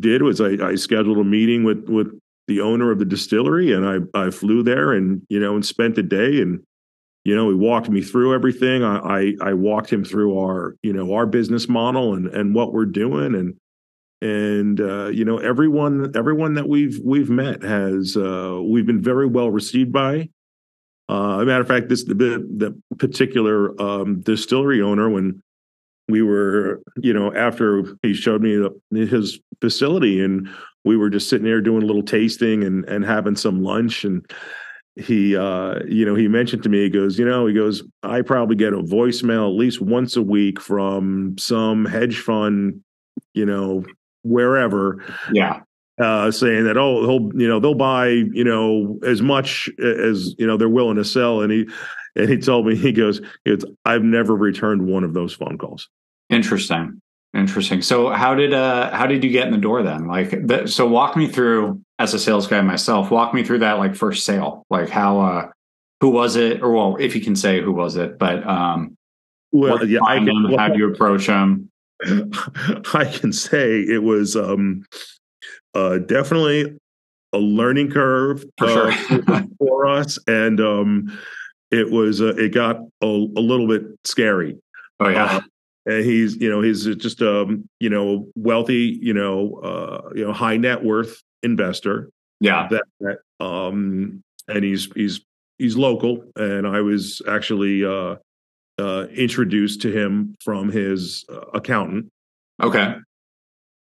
S2: did was I, I scheduled a meeting with with the owner of the distillery, and I I flew there and you know and spent the day and. You know, he walked me through everything. I, I I walked him through our, you know, our business model and and what we're doing, and and uh, you know everyone everyone that we've we've met has uh, we've been very well received by. Uh, a matter of fact, this the, the particular um, distillery owner when we were you know after he showed me the, his facility and we were just sitting there doing a little tasting and and having some lunch and he uh you know he mentioned to me he goes you know he goes i probably get a voicemail at least once a week from some hedge fund you know wherever
S3: Yeah.
S2: uh saying that oh he'll you know they'll buy you know as much as you know they're willing to sell and he and he told me he goes it's i've never returned one of those phone calls
S3: Interesting. Interesting. So how did uh how did you get in the door then? Like th- so walk me through as a sales guy myself, walk me through that like first sale. Like how uh who was it or well if you can say who was it, but um
S2: well yeah I can,
S3: them, how do you approach them?
S2: I can say it was um uh definitely a learning curve
S3: For
S2: uh,
S3: sure.
S2: for us and um it was uh, it got a, a little bit scary
S3: oh yeah.
S2: Uh, and he's you know he's just um you know wealthy you know uh you know high net worth investor
S3: yeah.
S2: that, that um and he's he's he's local and i was actually uh uh introduced to him from his uh, accountant
S3: Okay.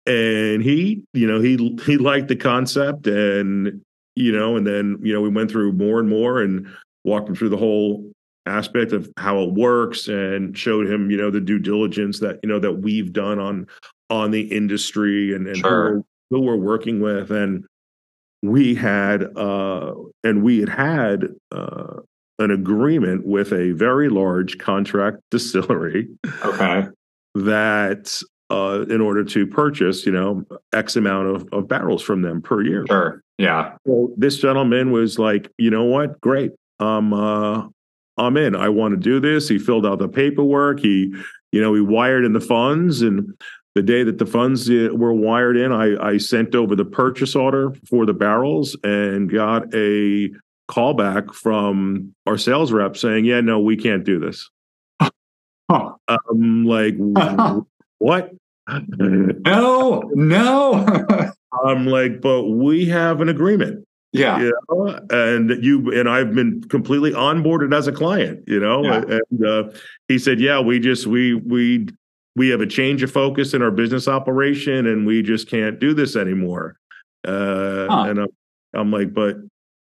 S2: and he you know he he liked the concept and you know and then you know we went through more and more and walked him through the whole aspect of how it works and showed him you know the due diligence that you know that we've done on on the industry and, and
S3: Sure.
S2: who, we're, who we're working with and we had uh and we had had uh an agreement with a very large contract distillery
S3: Okay.
S2: that uh, in order to purchase, you know, X amount of, of barrels from them per year.
S3: Sure. Yeah.
S2: So this gentleman was like, you know what? Great. Um, uh, I'm in. I want to do this. He filled out the paperwork. He, you know, he wired in the funds. And the day that the funds uh, were wired in, I, I sent over the purchase order for the barrels and got a callback from our sales rep saying, yeah, no, we can't do this.
S3: Huh.
S2: I'm like, what?
S3: No, no.
S2: I'm like, but we have an agreement,
S3: yeah.
S2: you know, and you and I've been completely onboarded as a client, you know.
S3: Yeah.
S2: And uh, he said, yeah, we just we we we have a change of focus in our business operation, and we just can't do this anymore. Uh,
S3: Huh.
S2: And I'm, I'm like, but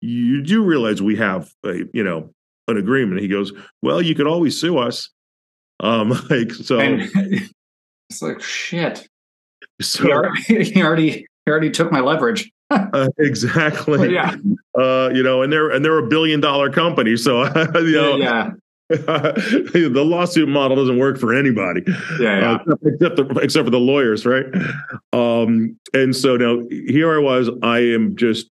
S2: you do realize we have a you know an agreement. He goes, well, you could always sue us. Um, like so,
S3: And it's like shit.
S2: so
S3: He already, he already he already took my leverage.
S2: uh, exactly.
S3: yeah.
S2: uh, you know, and they're and they're a billion dollar company, so you know,
S3: yeah.
S2: the lawsuit model doesn't work for anybody,
S3: Yeah. Yeah.
S2: uh, except the, except for the lawyers, right? Um, and so now here I was, I am just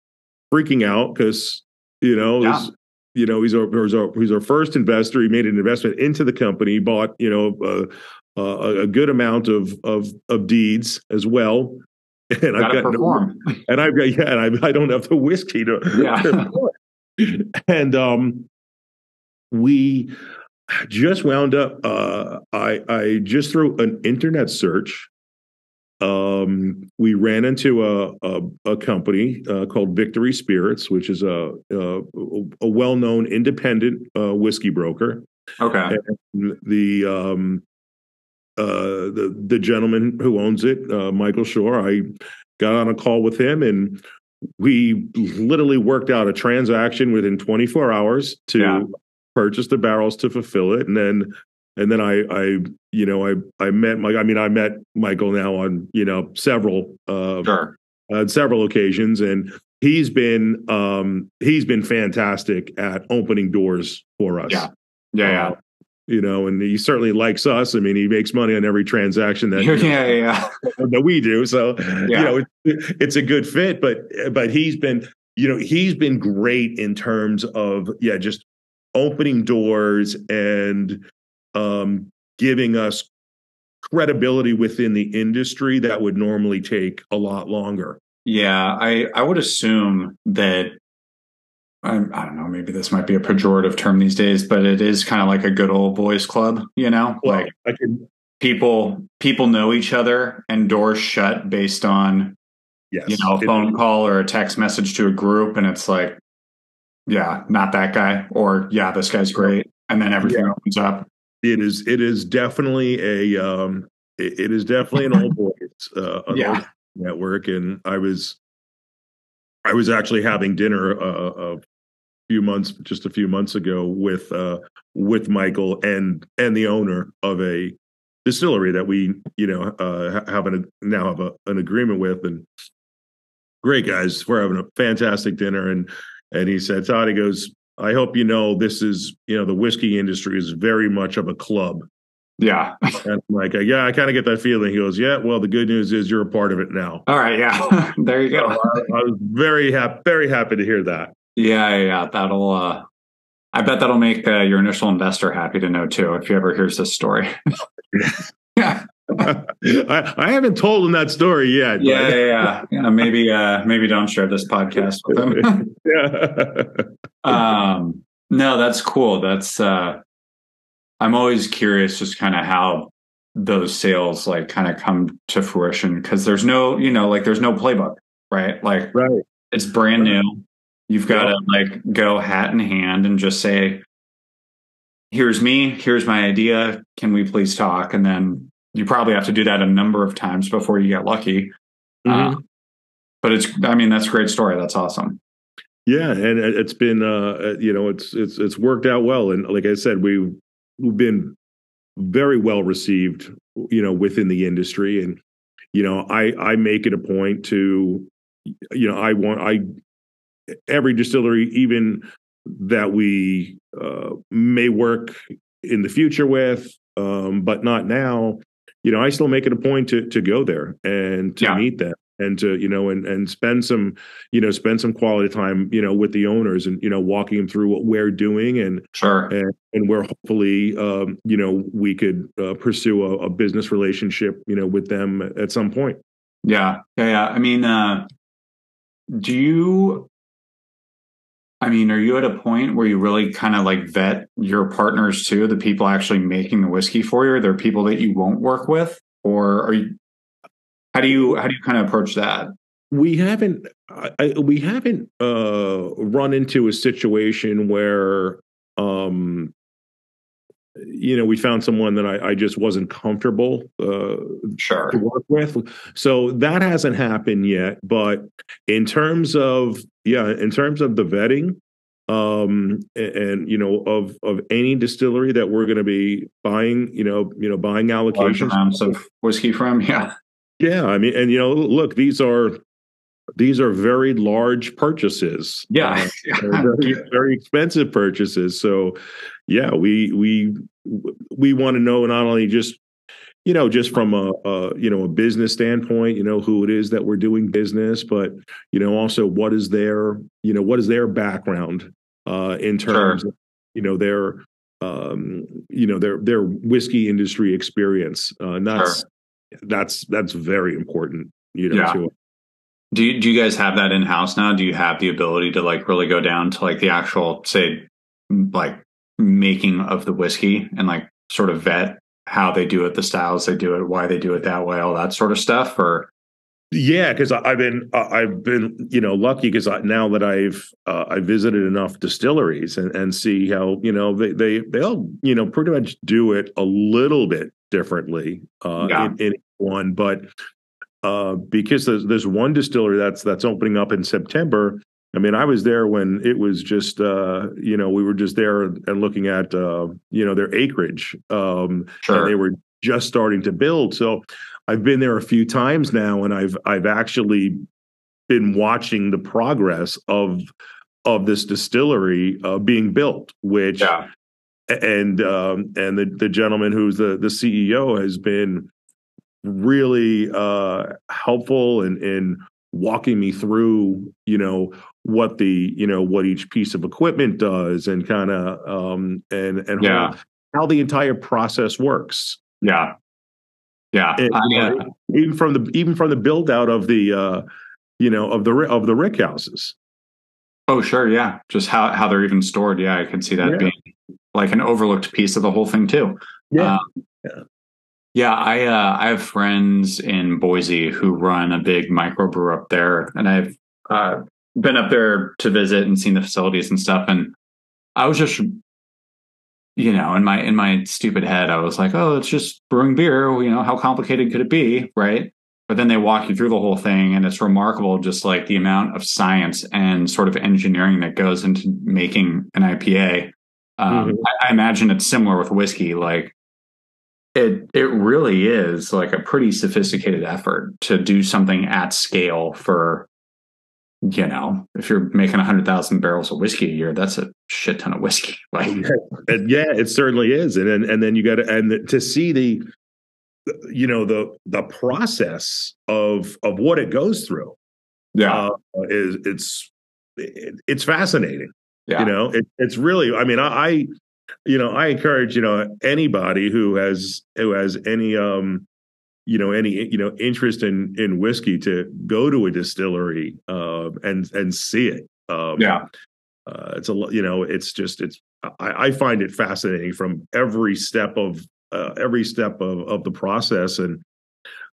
S2: freaking out because you know,
S3: Yeah.
S2: this, you know, he's our, he's our he's our first investor. He made an investment into the company, He bought you know uh, uh, a good amount of of of deeds as well. And I've no,
S3: perform.
S2: and I've got yeah, and I, I don't have the whiskey to.
S3: Yeah.
S2: and um, we just wound up. Uh, I I just through an internet search. Um, we ran into a a, a company uh, called Victory Spirits, which is a a, a well known independent uh, whiskey broker
S3: Okay.
S2: the um uh, the the gentleman who owns it, uh, Michael Shore. I got on a call with him, and we literally worked out a transaction within 24 hours to
S3: Yeah.
S2: purchase the barrels to fulfill it, and then and then I I you know I I met Mike. I mean I met Michael now on you know several uh,
S3: Sure.
S2: on several occasions, and he's been um he's been fantastic at opening doors for us.
S3: Yeah. Yeah. Yeah.
S2: Uh, you know, and he certainly likes us. I mean, he makes money on every transaction that
S3: Yeah. Yeah. Yeah.
S2: that we do. So
S3: Yeah.
S2: you know, it, it's a good fit. But but he's been you know he's been great in terms of yeah, just opening doors and um, giving us credibility within the industry that would normally take a lot longer.
S3: Yeah, I I would assume that I, I don't know. Maybe this might be a pejorative term these days, but it is kind of like a good old boys club. You know,
S2: Well,
S3: like
S2: I can
S3: people people know each other and doors shut based on
S2: yes,
S3: you know a
S2: It-
S3: phone call or a text message to a group, and it's like, yeah, not that guy, or yeah, this guy's great, and then everything opens up.
S2: It is it is definitely a um it, it is definitely an old boys uh
S3: Yeah.
S2: old network and i was i was actually having dinner uh, a few months just a few months ago with uh with michael and and the owner of a distillery that we you know uh have an now have a, an agreement with and great guys we're having a fantastic dinner and and he said todd he goes i hope you know this is you know the whiskey industry is very much of a club
S3: Yeah.
S2: and like, yeah, I kind of get that feeling. He goes, yeah, well, the good news is you're a part of it now.
S3: All right. Yeah. there you
S2: So
S3: go.
S2: I, I was very happy, very happy to hear that.
S3: Yeah. Yeah. yeah. That'll. uh I bet that'll make uh, your initial investor happy to know too if he ever hears this story. yeah.
S2: I, I haven't told him that story yet.
S3: yeah, yeah, yeah. yeah maybe, uh, maybe don't share this podcast with him.
S2: yeah.
S3: Um, no, that's cool. That's, uh, I'm always curious just kind of how those sales like kind of come to fruition because there's no, you know, like there's no playbook, right? Like
S2: right.
S3: it's brand new. You've got to like go hat in hand and just say, here's me, here's my idea. Can we please talk? And then you probably have to do that a number of times before you get lucky.
S2: Mhm.
S3: Uh, but it's, I mean, that's a great story. That's awesome.
S2: Yeah, and it- it's been, uh, you know, it's it's it's worked out well, and like I said, we've we've been very well received, you know, within the industry, and you know, I I make it a point to, you know, I want I every distillery, even that we uh, may work in the future with, um, but not now. You know, I still make it a point to to go there and to
S3: Yeah.
S2: meet them and to you know and and spend some you know spend some quality time you know with the owners and you know walking them through what we're doing and
S3: Sure.
S2: and, and where hopefully um, you know we could uh, pursue a, a business relationship you know with them at some point.
S3: Yeah, yeah, yeah. I mean, uh, do you? I mean, are you at a point where you really kind of like vet your partners too, the people actually making the whiskey for you? Are there people that you won't work with, or are you? How do you how do you kind of approach that?
S2: we haven't I, we haven't uh run into a situation where um you know we found someone that I, I just wasn't comfortable uh
S3: Sure.
S2: to work with so that hasn't happened yet but in terms of yeah in terms of the vetting um and, and you know of of any distillery that we're going to be buying you know you know buying
S3: Large
S2: allocations
S3: amounts of whiskey from yeah,
S2: yeah i mean and you know look these are these are very large purchases.
S3: Yeah,
S2: Uh, very, very expensive purchases. So yeah we we we want to know not only just you know just from a, a you know a business standpoint you know who it is that we're doing business but you know also what is their you know what is their background uh in terms of you know their um you know their their whiskey industry experience. Uh and that's that's that's very important you know
S3: Yeah.
S2: to
S3: Do you, do you guys have that in house now? Do you have the ability to like really go down to like the actual say like making of the whiskey and like sort of vet how they do it, the styles they do it, why they do it that way, all that sort of stuff? Or
S2: Yeah, because I've been I've been you know lucky because now that I've uh, I visited enough distilleries and, and see how you know they they they all you know pretty much do it a little bit differently uh,
S3: Yeah.
S2: in, in one, but uh, because there's, there's one distillery that's that's opening up in September. I mean, I was there when it was just uh, you know we were just there and looking at uh, you know their acreage, um,
S3: Sure.
S2: and they were just starting to build. So I've been there a few times now, and I've I've actually been watching the progress of of this distillery uh, being built, which
S3: yeah.
S2: And um, and the the gentleman who's the the CEO has been really uh, helpful in in walking me through you know what the you know what each piece of equipment does and kind of um and and
S3: Yeah.
S2: how, how the entire process works
S3: Yeah. Yeah.
S2: And,
S3: I,
S2: you
S3: uh,
S2: even from the even from the build out of the uh you know of the of the rick houses
S3: oh, sure. Yeah. Just how, how they're even stored. Yeah. I can see that
S2: Yeah.
S3: being like an overlooked piece of the whole thing, too.
S2: Yeah.
S3: Um,
S2: Yeah.
S3: Yeah, I uh, I have friends in Boise who run a big microbrew up there, and I've uh, been up there to visit and seen the facilities and stuff. And I was just, you know, in my in my stupid head, I was like, "Oh, it's just brewing beer. You know, how complicated could it be, right?" But then they walk you through the whole thing, and it's remarkable, just like the amount of science and sort of engineering that goes into making an IPA. Um,
S2: Mhm.
S3: I, I imagine it's similar with whiskey, like it it really is like a pretty sophisticated effort to do something at scale for you know if you're making 100000 barrels of whiskey a year that's a shit ton of whiskey like
S2: And yeah, it certainly is, and then and then you got to and to see the, you know the the process of of what it goes through
S3: yeah
S2: uh, is it's it, it's fascinating.
S3: Yeah
S2: You know, it, it's really. I mean, I, I you know I encourage you know anybody who has who has any um you know any you know interest in in whiskey to go to a distillery uh, and and see it. Um,
S3: yeah
S2: uh, it's a you know it's just it's I, I find it fascinating from every step of uh, every step of of the process and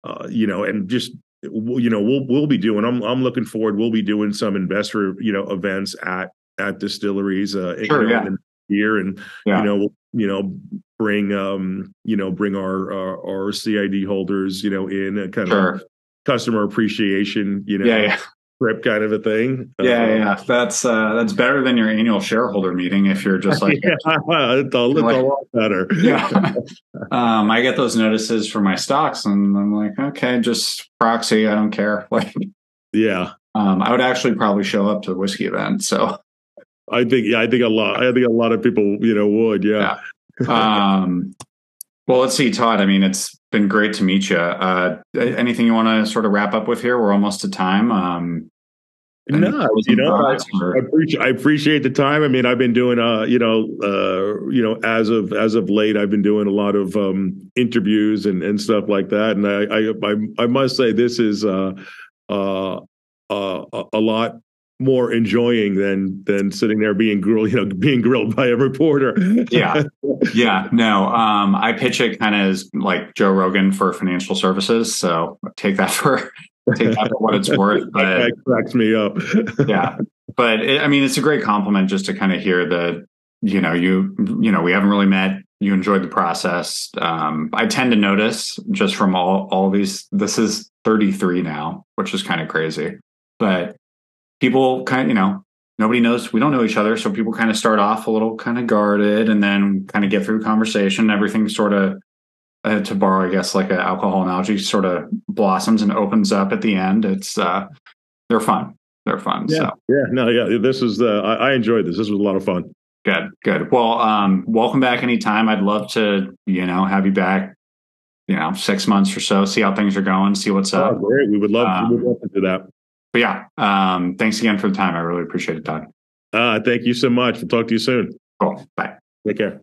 S2: uh, you know and just you know we'll we'll be doing I'm I'm looking forward we'll be doing some investor you know events at at distilleries uh
S3: Sure, yeah.
S2: year and
S3: yeah.
S2: you know we'll, you know bring um you know bring our our, our CID holders you know in a kind
S3: sure.
S2: of customer appreciation you know
S3: yeah yeah.
S2: trip kind of a thing.
S3: Yeah
S2: Uh,
S3: yeah. That's uh that's better than your annual shareholder meeting if you're just like
S2: yeah, it's a, it's
S3: Like-
S2: a lot better.
S3: yeah. Um i get those notices for my stocks and i'm like okay just proxy i don't care. Like
S2: yeah.
S3: um i would actually probably show up to the whiskey event so
S2: I think yeah, I think a lot. I think a lot of people, you know, would yeah.
S3: um, well, let's see, Todd. I mean, it's been great to meet you. Uh, anything you want to sort of wrap up with here? We're almost to time. Um,
S2: No, you know, I, I appreciate I appreciate the time. I mean, I've been doing uh, you know, uh, you know, as of as of late, I've been doing a lot of um interviews and and stuff like that. And I I I, I must say this is uh uh uh a- a lot more enjoying than than sitting there being grilled, you know, being grilled by a reporter.
S3: Yeah. yeah, no. Um, I pitch it kind of as like Joe Rogan for financial services. So take that for take that for what it's worth. But
S2: that cracks me up.
S3: yeah but it, i mean it's a great compliment just to kind of hear that you know you you know we haven't really met you enjoyed the process um i tend to notice just from all all these this is 33 now which is kind of crazy but people kind of you know nobody knows we don't know each other so people kind of start off a little kind of guarded and then kind of get through conversation everything sort of uh, to borrow i guess like an alcohol analogy sort of blossoms and opens up at the end it's uh they're fun they're fun
S2: Yeah.
S3: so
S2: Yeah, no, yeah. This is the I, I enjoyed this. This was a lot of fun.
S3: Good, good. Well, um, welcome back anytime. I'd love to, you know, have you back, you know, six months or so, see how things are going, see what's
S2: Oh,
S3: up.
S2: great. We would love,
S3: Um,
S2: we would love to do that.
S3: But yeah, um, thanks again for the time. I really appreciate it, Todd.
S2: Uh, thank you so much. We'll talk to you soon.
S3: Cool. Bye.
S2: Take care.